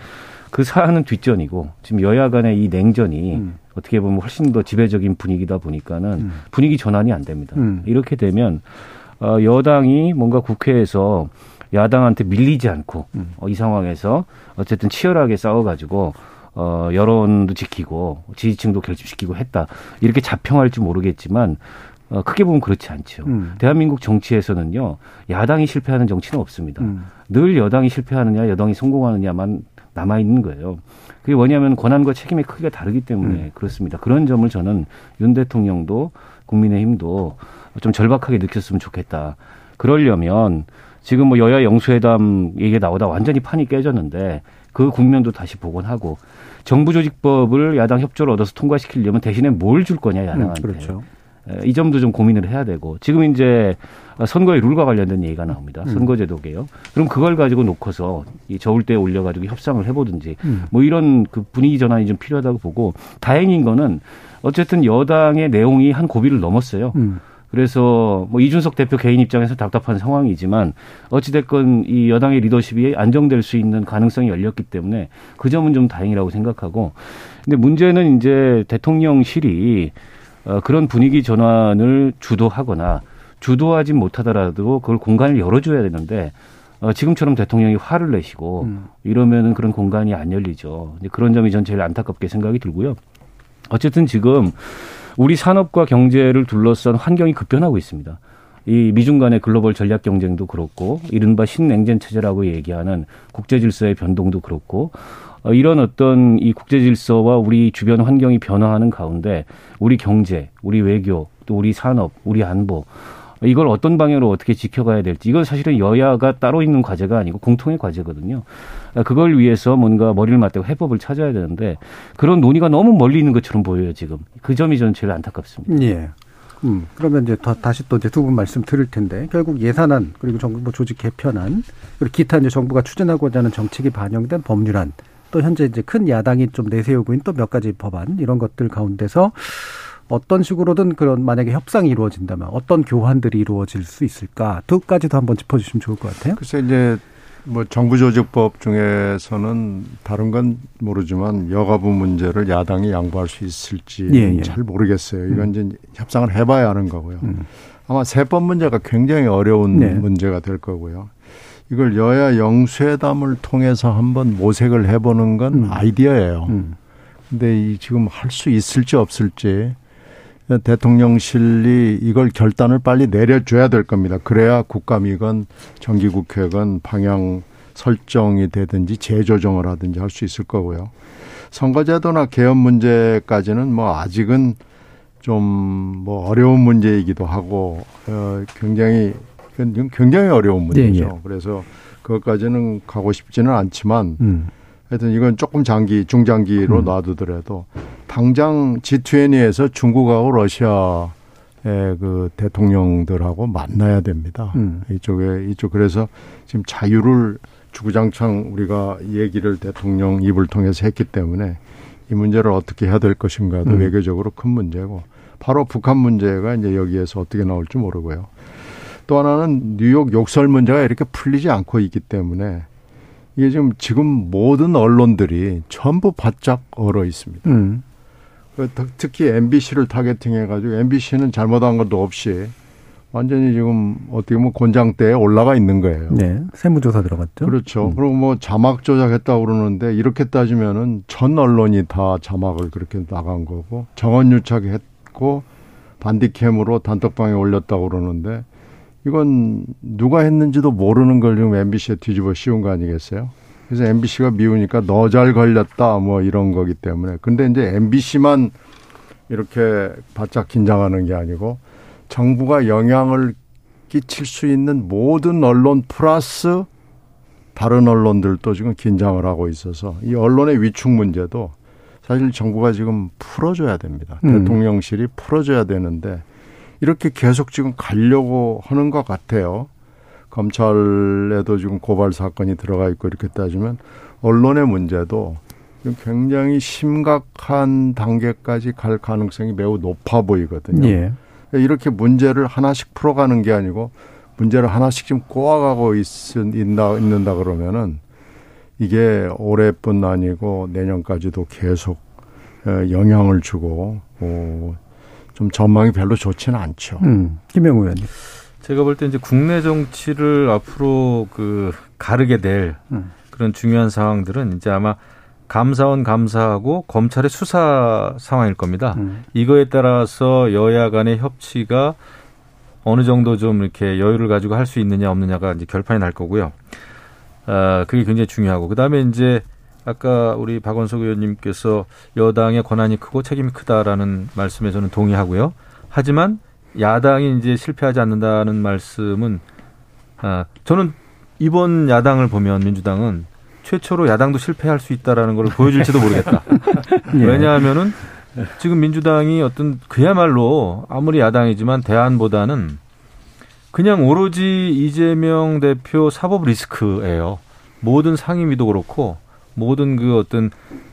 그 사안은 뒷전이고 지금 여야 간의 이 냉전이 음. 어떻게 보면 훨씬 더 지배적인 분위기다 보니까는 음. 분위기 전환이 안 됩니다. 음. 이렇게 되면 어, 여당이 뭔가 국회에서 야당한테 밀리지 않고 음. 어, 이 상황에서 어쨌든 치열하게 싸워가지고 어, 여론도 지키고 지지층도 결집시키고 했다 이렇게 자평할지 모르겠지만 어, 크게 보면 그렇지 않죠. 음. 대한민국 정치에서는요 야당이 실패하는 정치는 없습니다. 음. 늘 여당이 실패하느냐 여당이 성공하느냐만 남아 있는 거예요. 그게 뭐냐면 권한과 책임의 크기가 다르기 때문에 음. 그렇습니다. 그런 점을 저는 윤 대통령도 국민의힘도 좀 절박하게 느꼈으면 좋겠다. 그러려면 지금 뭐 여야 영수회담 얘기가 나오다 완전히 판이 깨졌는데 그 국면도 다시 복원하고 정부 조직법을 야당 협조를 얻어서 통과시키려면 대신에 뭘 줄 거냐 야당한테. 음, 그렇죠. 이 점도 좀 고민을 해야 되고 지금 이제 선거의 룰과 관련된 얘기가 나옵니다. 음. 선거제도 개요 그럼 그걸 가지고 놓고서 이 저울대에 올려가지고 협상을 해보든지 음. 뭐 이런 그 분위기 전환이 좀 필요하다고 보고 다행인 거는 어쨌든 여당의 내용이 한 고비를 넘었어요. 음. 그래서 뭐 이준석 대표 개인 입장에서 답답한 상황이지만 어찌됐건 이 여당의 리더십이 안정될 수 있는 가능성이 열렸기 때문에 그 점은 좀 다행이라고 생각하고 근데 문제는 이제 대통령실이 어, 그런 분위기 전환을 주도하거나 주도하지 못하더라도 그걸 공간을 열어줘야 되는데 어, 지금처럼 대통령이 화를 내시고 음. 이러면은 그런 공간이 안 열리죠. 이제 그런 점이 전 제일 안타깝게 생각이 들고요. 어쨌든 지금 우리 산업과 경제를 둘러싼 환경이 급변하고 있습니다. 이 미중 간의 글로벌 전략 경쟁도 그렇고 이른바 신냉전 체제라고 얘기하는 국제 질서의 변동도 그렇고 어, 이런 어떤 이 국제 질서와 우리 주변 환경이 변화하는 가운데 우리 경제, 우리 외교, 또 우리 산업, 우리 안보 이걸 어떤 방향으로 어떻게 지켜가야 될지 이건 사실은 여야가 따로 있는 과제가 아니고 공통의 과제거든요. 아, 그걸 위해서 뭔가 머리를 맞대고 해법을 찾아야 되는데 그런 논의가 너무 멀리 있는 것처럼 보여요 지금. 그 점이 저는 제일 안타깝습니다. 예. 음, 그러면 이제 더, 다시 또 이제 두 분 말씀 드릴 텐데 결국 예산안 그리고 정부 조직 개편안 그리고 기타 이제 정부가 추진하고자 하는 정책이 반영된 법률안 또 현재 이제 큰 야당이 좀 내세우고 있는 또 몇 가지 법안 이런 것들 가운데서 어떤 식으로든 그런 만약에 협상이 이루어진다면 어떤 교환들이 이루어질 수 있을까 두 가지도 한번 짚어주시면 좋을 것 같아요. 글쎄 이제 뭐 정부조직법 중에서는 다른 건 모르지만 여가부 문제를 야당이 양보할 수 있을지 예, 예. 잘 모르겠어요. 이건 음. 이제 협상을 해봐야 하는 거고요. 음. 아마 세법 문제가 굉장히 어려운 네. 문제가 될 거고요. 이걸 여야 영수회담을 통해서 한번 모색을 해보는 건 음. 아이디어예요. 음. 근데 이 지금 할 수 있을지 없을지 대통령실이 이걸 결단을 빨리 내려줘야 될 겁니다. 그래야 국감이건 정기국회건 방향 설정이 되든지 재조정을 하든지 할 수 있을 거고요. 선거제도나 개헌 문제까지는 뭐 아직은 좀 뭐 어려운 문제이기도 하고 어 굉장히 굉장히 어려운 문제죠. 네, 네. 그래서 그것까지는 가고 싶지는 않지만 음. 하여튼 이건 조금 장기 중장기로 음. 놔두더라도 당장 G20에서 중국하고 러시아 의 그 대통령들하고 만나야 됩니다. 음. 이쪽에 이쪽 그래서 지금 자유를 주구장창 우리가 얘기를 대통령 입을 통해서 했기 때문에 이 문제를 어떻게 해야 될 것인가도 음. 외교적으로 큰 문제고 바로 북한 문제가 이제 여기에서 어떻게 나올지 모르고요. 또 하나는 뉴욕 욕설 문제가 이렇게 풀리지 않고 있기 때문에 이게 지금 지금 모든 언론들이 전부 바짝 얼어 있습니다. 음. 그 특히 MBC를 타겟팅해가지고 MBC는 잘못한 것도 없이 완전히 지금 어떻게 보면 곤장대에 올라가 있는 거예요. 네. 세무조사 들어갔죠. 그렇죠. 음. 그리고 뭐 자막 조작했다고 그러는데 이렇게 따지면은 전 언론이 다 자막을 그렇게 나간 거고 정원 유착했고 반디캠으로 단톡방에 올렸다고 그러는데 이건 누가 했는지도 모르는 걸 지금 MBC에 뒤집어 씌운 거 아니겠어요? 그래서 MBC가 미우니까 너 잘 걸렸다 뭐 이런 거기 때문에 근데 이제 MBC만 이렇게 바짝 긴장하는 게 아니고 정부가 영향을 끼칠 수 있는 모든 언론 플러스 다른 언론들도 지금 긴장을 하고 있어서 이 언론의 위축 문제도 사실 정부가 지금 풀어줘야 됩니다. 음. 대통령실이 풀어줘야 되는데 이렇게 계속 지금 가려고 하는 것 같아요. 검찰에도 지금 고발 사건이 들어가 있고 이렇게 따지면 언론의 문제도 굉장히 심각한 단계까지 갈 가능성이 매우 높아 보이거든요. 예. 이렇게 문제를 하나씩 풀어가는 게 아니고 문제를 하나씩 좀 꼬아가고 있, 있나, 있는다 그러면은 이게 올해뿐 아니고 내년까지도 계속 영향을 주고 어, 좀 전망이 별로 좋지는 않죠. 음, 김영우 의원님. 제가 볼 때 이제 국내 정치를 앞으로 그 가르게 될 음. 그런 중요한 상황들은 이제 아마 감사원 감사하고 검찰의 수사 상황일 겁니다. 음. 이거에 따라서 여야 간의 협치가 어느 정도 좀 이렇게 여유를 가지고 할 수 있느냐 없느냐가 이제 결판이 날 거고요. 아, 그게 굉장히 중요하고 그다음에 이제 아까 우리 박원석 의원님께서 여당의 권한이 크고 책임이 크다라는 말씀에 저는 동의하고요. 하지만 야당이 이제 실패하지 않는다는 말씀은 아, 저는 이번 야당을 보면 민주당은 최초로 야당도 실패할 수 있다라는 걸 보여줄지도 모르겠다. 예. 왜냐하면은 지금 민주당이 어떤 그야말로 아무리 야당이지만 대안보다는 그냥 오로지 이재명 대표 사법 리스크예요. 모든 상임위도 그렇고 모든 그 어떤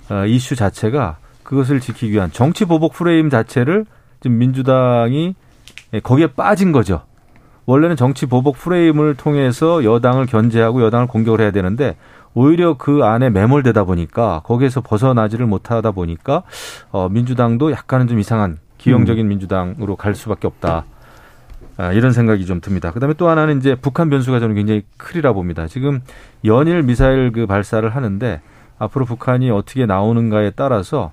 어, 이슈 자체가 그것을 지키기 위한 정치 보복 프레임 자체를 지금 민주당이 거기에 빠진 거죠. 원래는 정치 보복 프레임을 통해서 여당을 견제하고 여당을 공격을 해야 되는데 오히려 그 안에 매몰되다 보니까 거기에서 벗어나지를 못하다 보니까 어 민주당도 약간은 좀 이상한 기형적인 음. 민주당으로 갈 수밖에 없다. 아, 이런 생각이 좀 듭니다. 그다음에 또 하나는 이제 북한 변수가 저는 굉장히 크리라 봅니다. 지금 연일 미사일 그 발사를 하는데 앞으로 북한이 어떻게 나오는가에 따라서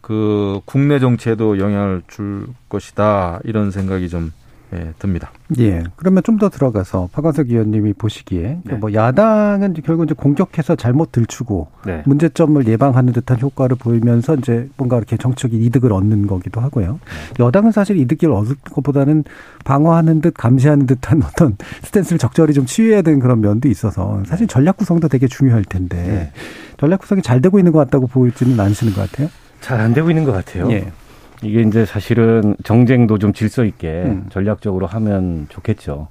그 국내 정치에도 영향을 줄 것이다 이런 생각이 좀 예, 듭니다. 예. 그러면 좀 더 들어가서 박원석 의원님이 보시기에 네. 뭐 야당은 결국 이제 공격해서 잘못 들추고 네. 문제점을 예방하는 듯한 효과를 보이면서 이제 뭔가 이렇게 정책적인 이득을 얻는 거기도 하고요. 네. 여당은 사실 이득을 얻을 것보다는 방어하는 듯 감시하는 듯한 어떤 스탠스를 적절히 좀 취해야 되는 그런 면도 있어서 사실 전략 구성도 되게 중요할 텐데 네. 전략 구성이 잘 되고 있는 것 같다고 보이지는 않으시는 것 같아요. 잘 안 되고 있는 것 같아요. 예. 이게 이제 사실은 정쟁도 좀 질서 있게 음. 전략적으로 하면 좋겠죠.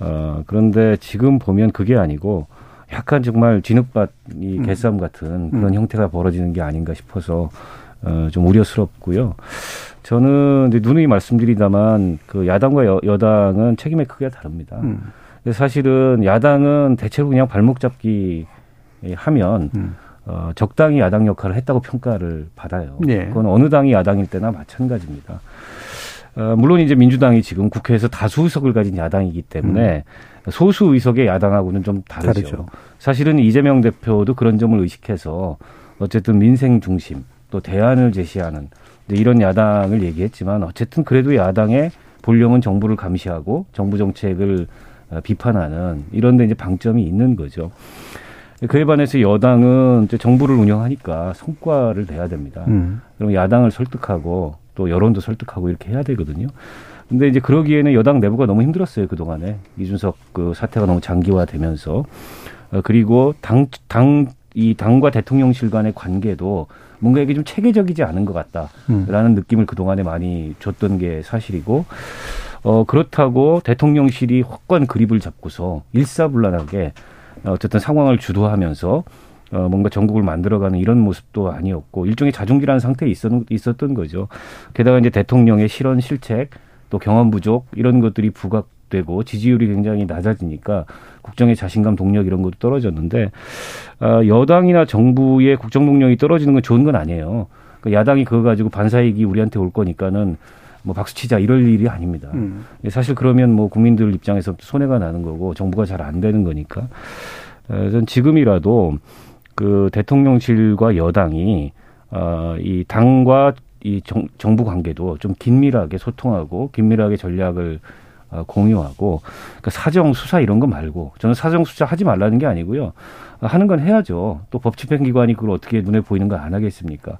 어, 그런데 지금 보면 그게 아니고 약간 정말 진흙밭 이 음. 개싸움 같은 그런 음. 형태가 벌어지는 게 아닌가 싶어서 어, 좀 우려스럽고요. 저는 이제 누누이 말씀드리다만 그 야당과 여, 여당은 책임의 크기가 다릅니다. 음. 사실은 야당은 대체로 그냥 발목 잡기 하면 음. 어, 적당히 야당 역할을 했다고 평가를 받아요. 네. 그건 어느 당이 야당일 때나 마찬가지입니다. 어, 물론 이제 민주당이 지금 국회에서 다수 의석을 가진 야당이기 때문에 음. 소수 의석의 야당하고는 좀 다르죠. 다르죠. 사실은 이재명 대표도 그런 점을 의식해서 어쨌든 민생 중심 또 대안을 제시하는 이런 야당을 얘기했지만 어쨌든 그래도 야당의 본령은 정부를 감시하고 정부 정책을 어, 비판하는 이런 데 이제 방점이 있는 거죠. 그에 반해서 여당은 이제 정부를 운영하니까 성과를 내야 됩니다. 음. 그럼 야당을 설득하고 또 여론도 설득하고 이렇게 해야 되거든요. 근데 이제 그러기에는 여당 내부가 너무 힘들었어요 그 동안에 이준석 그 사태가 너무 장기화되면서 어, 그리고 당 당 이 당과 대통령실 간의 관계도 뭔가 이게 좀 체계적이지 않은 것 같다라는 음. 느낌을 그 동안에 많이 줬던 게 사실이고 어 그렇다고 대통령실이 확고한 그립을 잡고서 일사불란하게 어쨌든 상황을 주도하면서 어, 뭔가 전국을 만들어가는 이런 모습도 아니었고 일종의 자중질환 상태에 있었, 있었던 거죠. 게다가 이제 대통령의 실언 실책 또 경험 부족 이런 것들이 부각되고 지지율이 굉장히 낮아지니까 국정의 자신감 동력 이런 것도 떨어졌는데 어, 여당이나 정부의 국정 동력이 떨어지는 건 좋은 건 아니에요. 그러니까 야당이 그거 가지고 반사이익이 우리한테 올 거니까는 뭐 박수치자 이럴 일이 아닙니다. 음. 사실 그러면 뭐 국민들 입장에서 손해가 나는 거고 정부가 잘 안 되는 거니까. 어, 전 지금이라도 그 대통령실과 여당이 어이 당과 이 정, 정부 관계도 좀 긴밀하게 소통하고 긴밀하게 전략을 어, 공유하고 그러니까 사정 수사 이런 거 말고 저는 사정 수사 하지 말라는 게 아니고요 하는 건 해야죠 또 법 집행기관이 그걸 어떻게 눈에 보이는 거 안 하겠습니까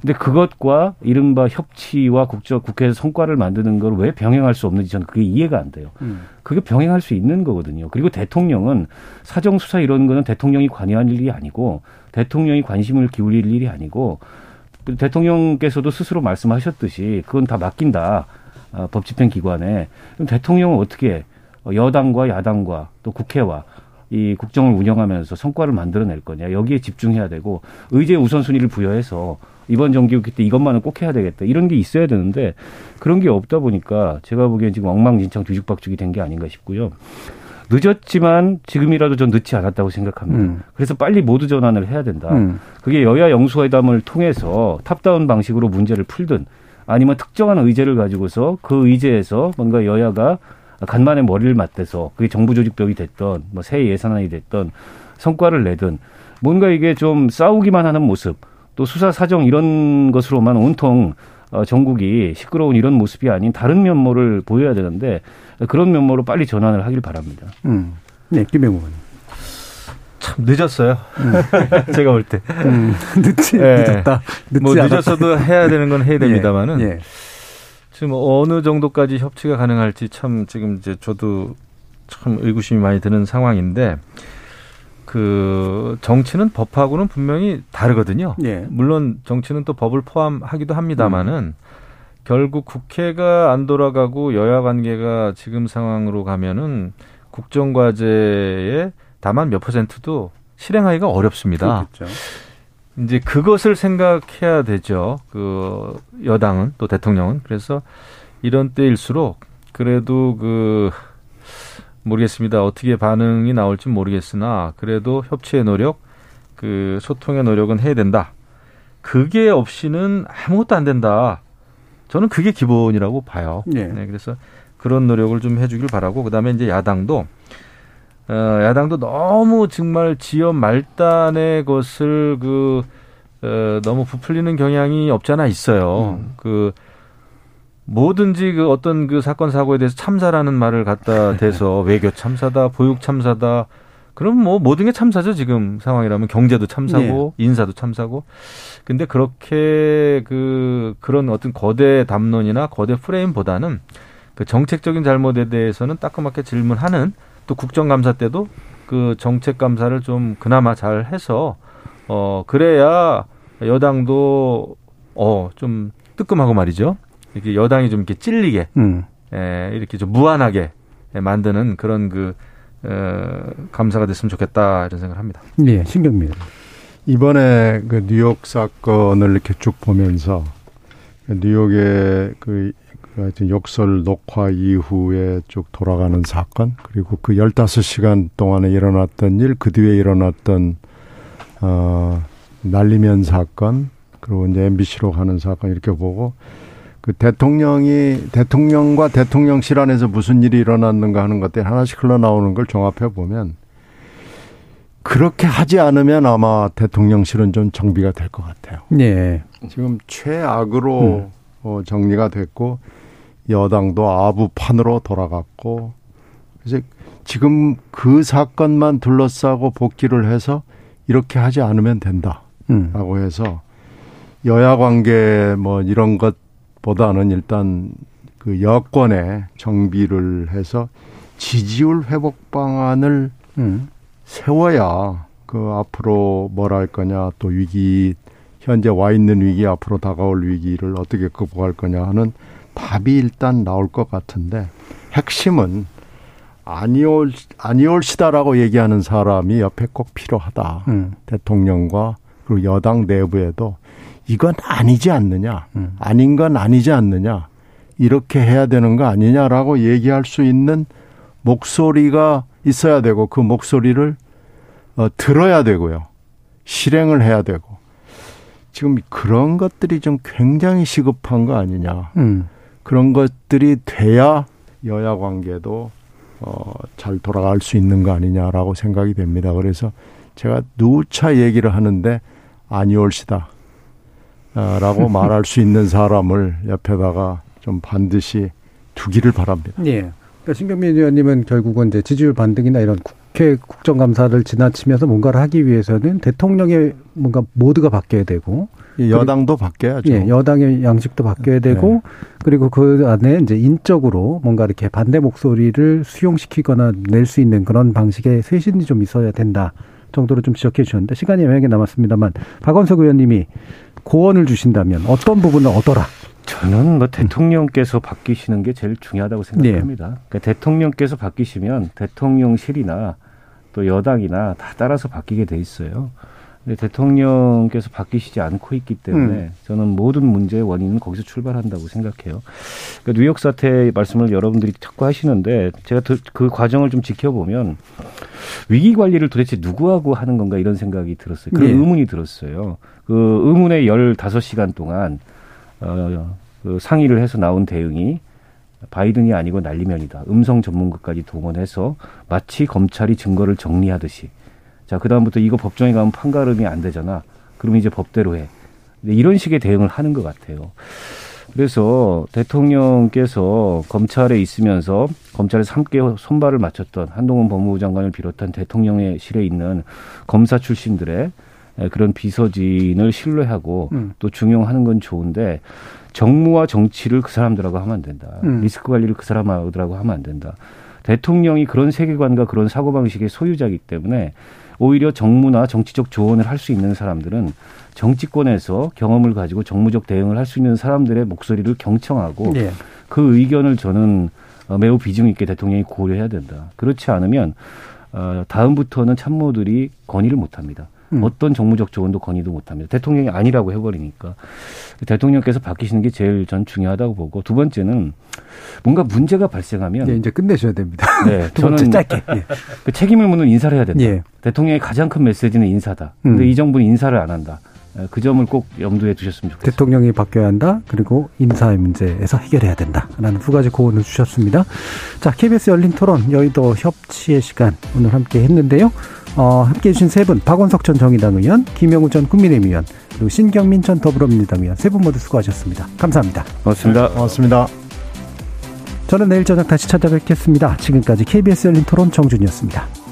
근데 그것과 이른바 협치와 국적 국회에서 성과를 만드는 걸 왜 병행할 수 없는지 저는 그게 이해가 안 돼요. 음. 그게 병행할 수 있는 거거든요. 그리고 대통령은 사정 수사 이런 거는 대통령이 관여할 일이 아니고 대통령이 관심을 기울일 일이 아니고 대통령께서도 스스로 말씀하셨듯이 그건 다 맡긴다. 어, 법집행 기관에. 그럼 대통령은 어떻게 여당과 야당과 또 국회와 이 국정을 운영하면서 성과를 만들어낼 거냐 여기에 집중해야 되고 의제 우선순위를 부여해서 이번 정기국회 때 이것만은 꼭 해야 되겠다. 이런 게 있어야 되는데 그런 게 없다 보니까 제가 보기엔 지금 엉망진창 뒤죽박죽이 된 게 아닌가 싶고요. 늦었지만 지금이라도 전 늦지 않았다고 생각합니다. 음. 그래서 빨리 모두 전환을 해야 된다. 음. 그게 여야 영수회담을 통해서 탑다운 방식으로 문제를 풀든 아니면 특정한 의제를 가지고서 그 의제에서 뭔가 여야가 간만에 머리를 맞대서 그게 정부 조직법이 됐던 뭐 새 예산안이 됐던 성과를 내든 뭔가 이게 좀 싸우기만 하는 모습 또 수사 사정 이런 것으로만 온통 어, 전국이 시끄러운 이런 모습이 아닌 다른 면모를 보여야 되는데 그런 면모로 빨리 전환을 하길 바랍니다. 음. 네, 김영우 참 늦었어요. 음. 제가 볼 때. 음, 늦지, 네. 늦었다. 뭐 늦었어도 해야 되는 건 해야 됩니다만은 예, 예. 지금 어느 정도까지 협치가 가능할지 참 지금 이제 저도 참 의구심이 많이 드는 상황인데 그 정치는 법하고는 분명히 다르거든요. 예. 물론 정치는 또 법을 포함하기도 합니다만은 음. 결국 국회가 안 돌아가고 여야 관계가 지금 상황으로 가면은 국정 과제에 다만 몇 퍼센트도 실행하기가 어렵습니다. 그렇겠죠. 이제 그것을 생각해야 되죠. 그 여당은 또 대통령은 그래서 이런 때일수록 그래도 그 모르겠습니다. 어떻게 반응이 나올지 모르겠으나 그래도 협치의 노력, 그 소통의 노력은 해야 된다. 그게 없이는 아무것도 안 된다. 저는 그게 기본이라고 봐요. 네. 네 그래서 그런 노력을 좀 해주길 바라고 그다음에 이제 야당도 어, 야당도 너무 정말 지연 말단의 것을 그 어, 너무 부풀리는 경향이 없잖아 있어요. 음. 그 뭐든지 그 어떤 그 사건 사고에 대해서 참사라는 말을 갖다 대서 외교 참사다, 보육 참사다. 그럼 뭐 모든 게 참사죠 지금 상황이라면 경제도 참사고 네. 인사도 참사고. 근데 그렇게 그 그런 어떤 거대 담론이나 거대 프레임보다는 그 정책적인 잘못에 대해서는 따끔하게 질문하는 또 국정감사 때도 그 정책 감사를 좀 그나마 잘 해서 어 그래야 여당도 어좀 뜨끔하고 말이죠. 이렇게 여당이 좀 이렇게 찔리게 음. 에, 예, 이렇게 좀 무한하게 만드는 그런 그 어, 감사가 됐으면 좋겠다 이런 생각을 합니다. 예, 신경미 이번에 그 뉴욕 사건을 이렇게 쭉 보면서 뉴욕의 그, 그 하여튼 욕설 녹화 이후에 쭉 돌아가는 사건 그리고 그 열다섯 시간 동안에 일어났던 일, 그 뒤에 일어났던 어 날리면 사건 그리고 이제 MBC로 가는 사건 이렇게 보고 그 대통령이 대통령과 대통령실 안에서 무슨 일이 일어났는가 하는 것들 하나씩 흘러나오는 걸 종합해 보면 그렇게 하지 않으면 아마 대통령실은 좀 정비가 될 것 같아요. 네. 지금 최악으로 음. 어, 정리가 됐고 여당도 아부판으로 돌아갔고 그래서 지금 그 사건만 둘러싸고 복귀를 해서 이렇게 하지 않으면 된다라고 음. 해서 여야 관계 뭐 이런 것 보다는 일단 그 여권에 정비를 해서 지지율 회복 방안을 음. 세워야 그 앞으로 뭘 할 거냐 또 위기 현재 와 있는 위기 앞으로 다가올 위기를 어떻게 극복할 거냐 하는 답이 일단 나올 것 같은데 핵심은 아니올 아니올시다라고 얘기하는 사람이 옆에 꼭 필요하다. 음. 대통령과 그리고 여당 내부에도 이건 아니지 않느냐, 음. 아닌 건 아니지 않느냐 이렇게 해야 되는 거 아니냐라고 얘기할 수 있는 목소리가 있어야 되고 그 목소리를 어, 들어야 되고요. 실행을 해야 되고. 지금 그런 것들이 좀 굉장히 시급한 거 아니냐. 음. 그런 것들이 돼야 여야 관계도 어, 잘 돌아갈 수 있는 거 아니냐라고 생각이 됩니다. 그래서 제가 누차 얘기를 하는데 아니올시다. 라고 말할 수 있는 사람을 옆에다가 좀 반드시 두기를 바랍니다. 예. 그러니까 신경민 의원님은 결국은 이제 지지율 반등이나 이런 국회 국정감사를 지나치면서 뭔가를 하기 위해서는 대통령의 뭔가 모드가 바뀌어야 되고 여당도 바뀌어야죠. 예, 여당의 양식도 바뀌어야 되고 네. 그리고 그 안에 이제 인적으로 뭔가 이렇게 반대 목소리를 수용시키거나 낼 수 있는 그런 방식의 쇄신이 좀 있어야 된다 정도로 좀 지적해 주셨는데 시간이 애매하게 남았습니다만 박원석 의원님이 고언을 주신다면 어떤 부분을 얻어라? 저는 뭐 대통령께서 바뀌시는 게 제일 중요하다고 생각합니다. 네. 그러니까 대통령께서 바뀌시면 대통령실이나 또 여당이나 다 따라서 바뀌게 돼 있어요. 근데 대통령께서 바뀌시지 않고 있기 때문에 음. 저는 모든 문제의 원인은 거기서 출발한다고 생각해요. 그러니까 뉴욕 사태 말씀을 여러분들이 자꾸 하시는데 제가 그 과정을 좀 지켜보면 위기 관리를 도대체 누구하고 하는 건가 이런 생각이 들었어요. 그런 네. 의문이 들었어요. 그 의문의 열 다섯 시간 동안 어, 그 상의를 해서 나온 대응이 바이든이 아니고 난리면이다. 음성 전문가까지 동원해서 마치 검찰이 증거를 정리하듯이 자, 그다음부터 이거 법정에 가면 판가름이 안 되잖아. 그럼 이제 법대로 해. 이런 식의 대응을 하는 것 같아요. 그래서 대통령께서 검찰에 있으면서 검찰에 함께 손발을 맞췄던 한동훈 법무부 장관을 비롯한 대통령의 실에 있는 검사 출신들의 그런 비서진을 신뢰하고 음. 또 중용하는 건 좋은데 정무와 정치를 그 사람들하고 하면 안 된다. 음. 리스크 관리를 그 사람들하고 하면 안 된다. 대통령이 그런 세계관과 그런 사고방식의 소유자이기 때문에 오히려 정무나 정치적 조언을 할 수 있는 사람들은 정치권에서 경험을 가지고 정무적 대응을 할 수 있는 사람들의 목소리를 경청하고 네. 그 의견을 저는 어, 매우 비중 있게 대통령이 고려해야 된다. 그렇지 않으면 어, 다음부터는 참모들이 건의를 못 합니다. 음. 어떤 정무적 조언도 건의도 못합니다. 대통령이 아니라고 해버리니까 대통령께서 바뀌시는 게 제일 전 중요하다고 보고 두 번째는 뭔가 문제가 발생하면 네, 이제 끝내셔야 됩니다. 네, 저는 짧게 예. 그 책임을 묻는 인사를 해야 된다. 예. 대통령의 가장 큰 메시지는 인사다. 근데 음. 이 정부는 인사를 안 한다. 예, 그 점을 꼭 염두에 두셨으면 좋겠습니다. 대통령이 바뀌어야 한다. 그리고 인사의 문제에서 해결해야 된다. 라는 두 가지 고언을 주셨습니다. 자, KBS 열린 토론 여의도 협치의 시간 오늘 함께 했는데요. 어, 함께 해 주신 세 분, 박원석 전 정의당 의원, 김영우 전 국민의힘 의원, 그리고 신경민 전 더불어민주당 의원 세 분 모두 수고하셨습니다. 감사합니다. 고맙습니다. 고맙습니다. 저는 내일 저녁 다시 찾아뵙겠습니다. 지금까지 KBS 열린 토론 정준이었습니다.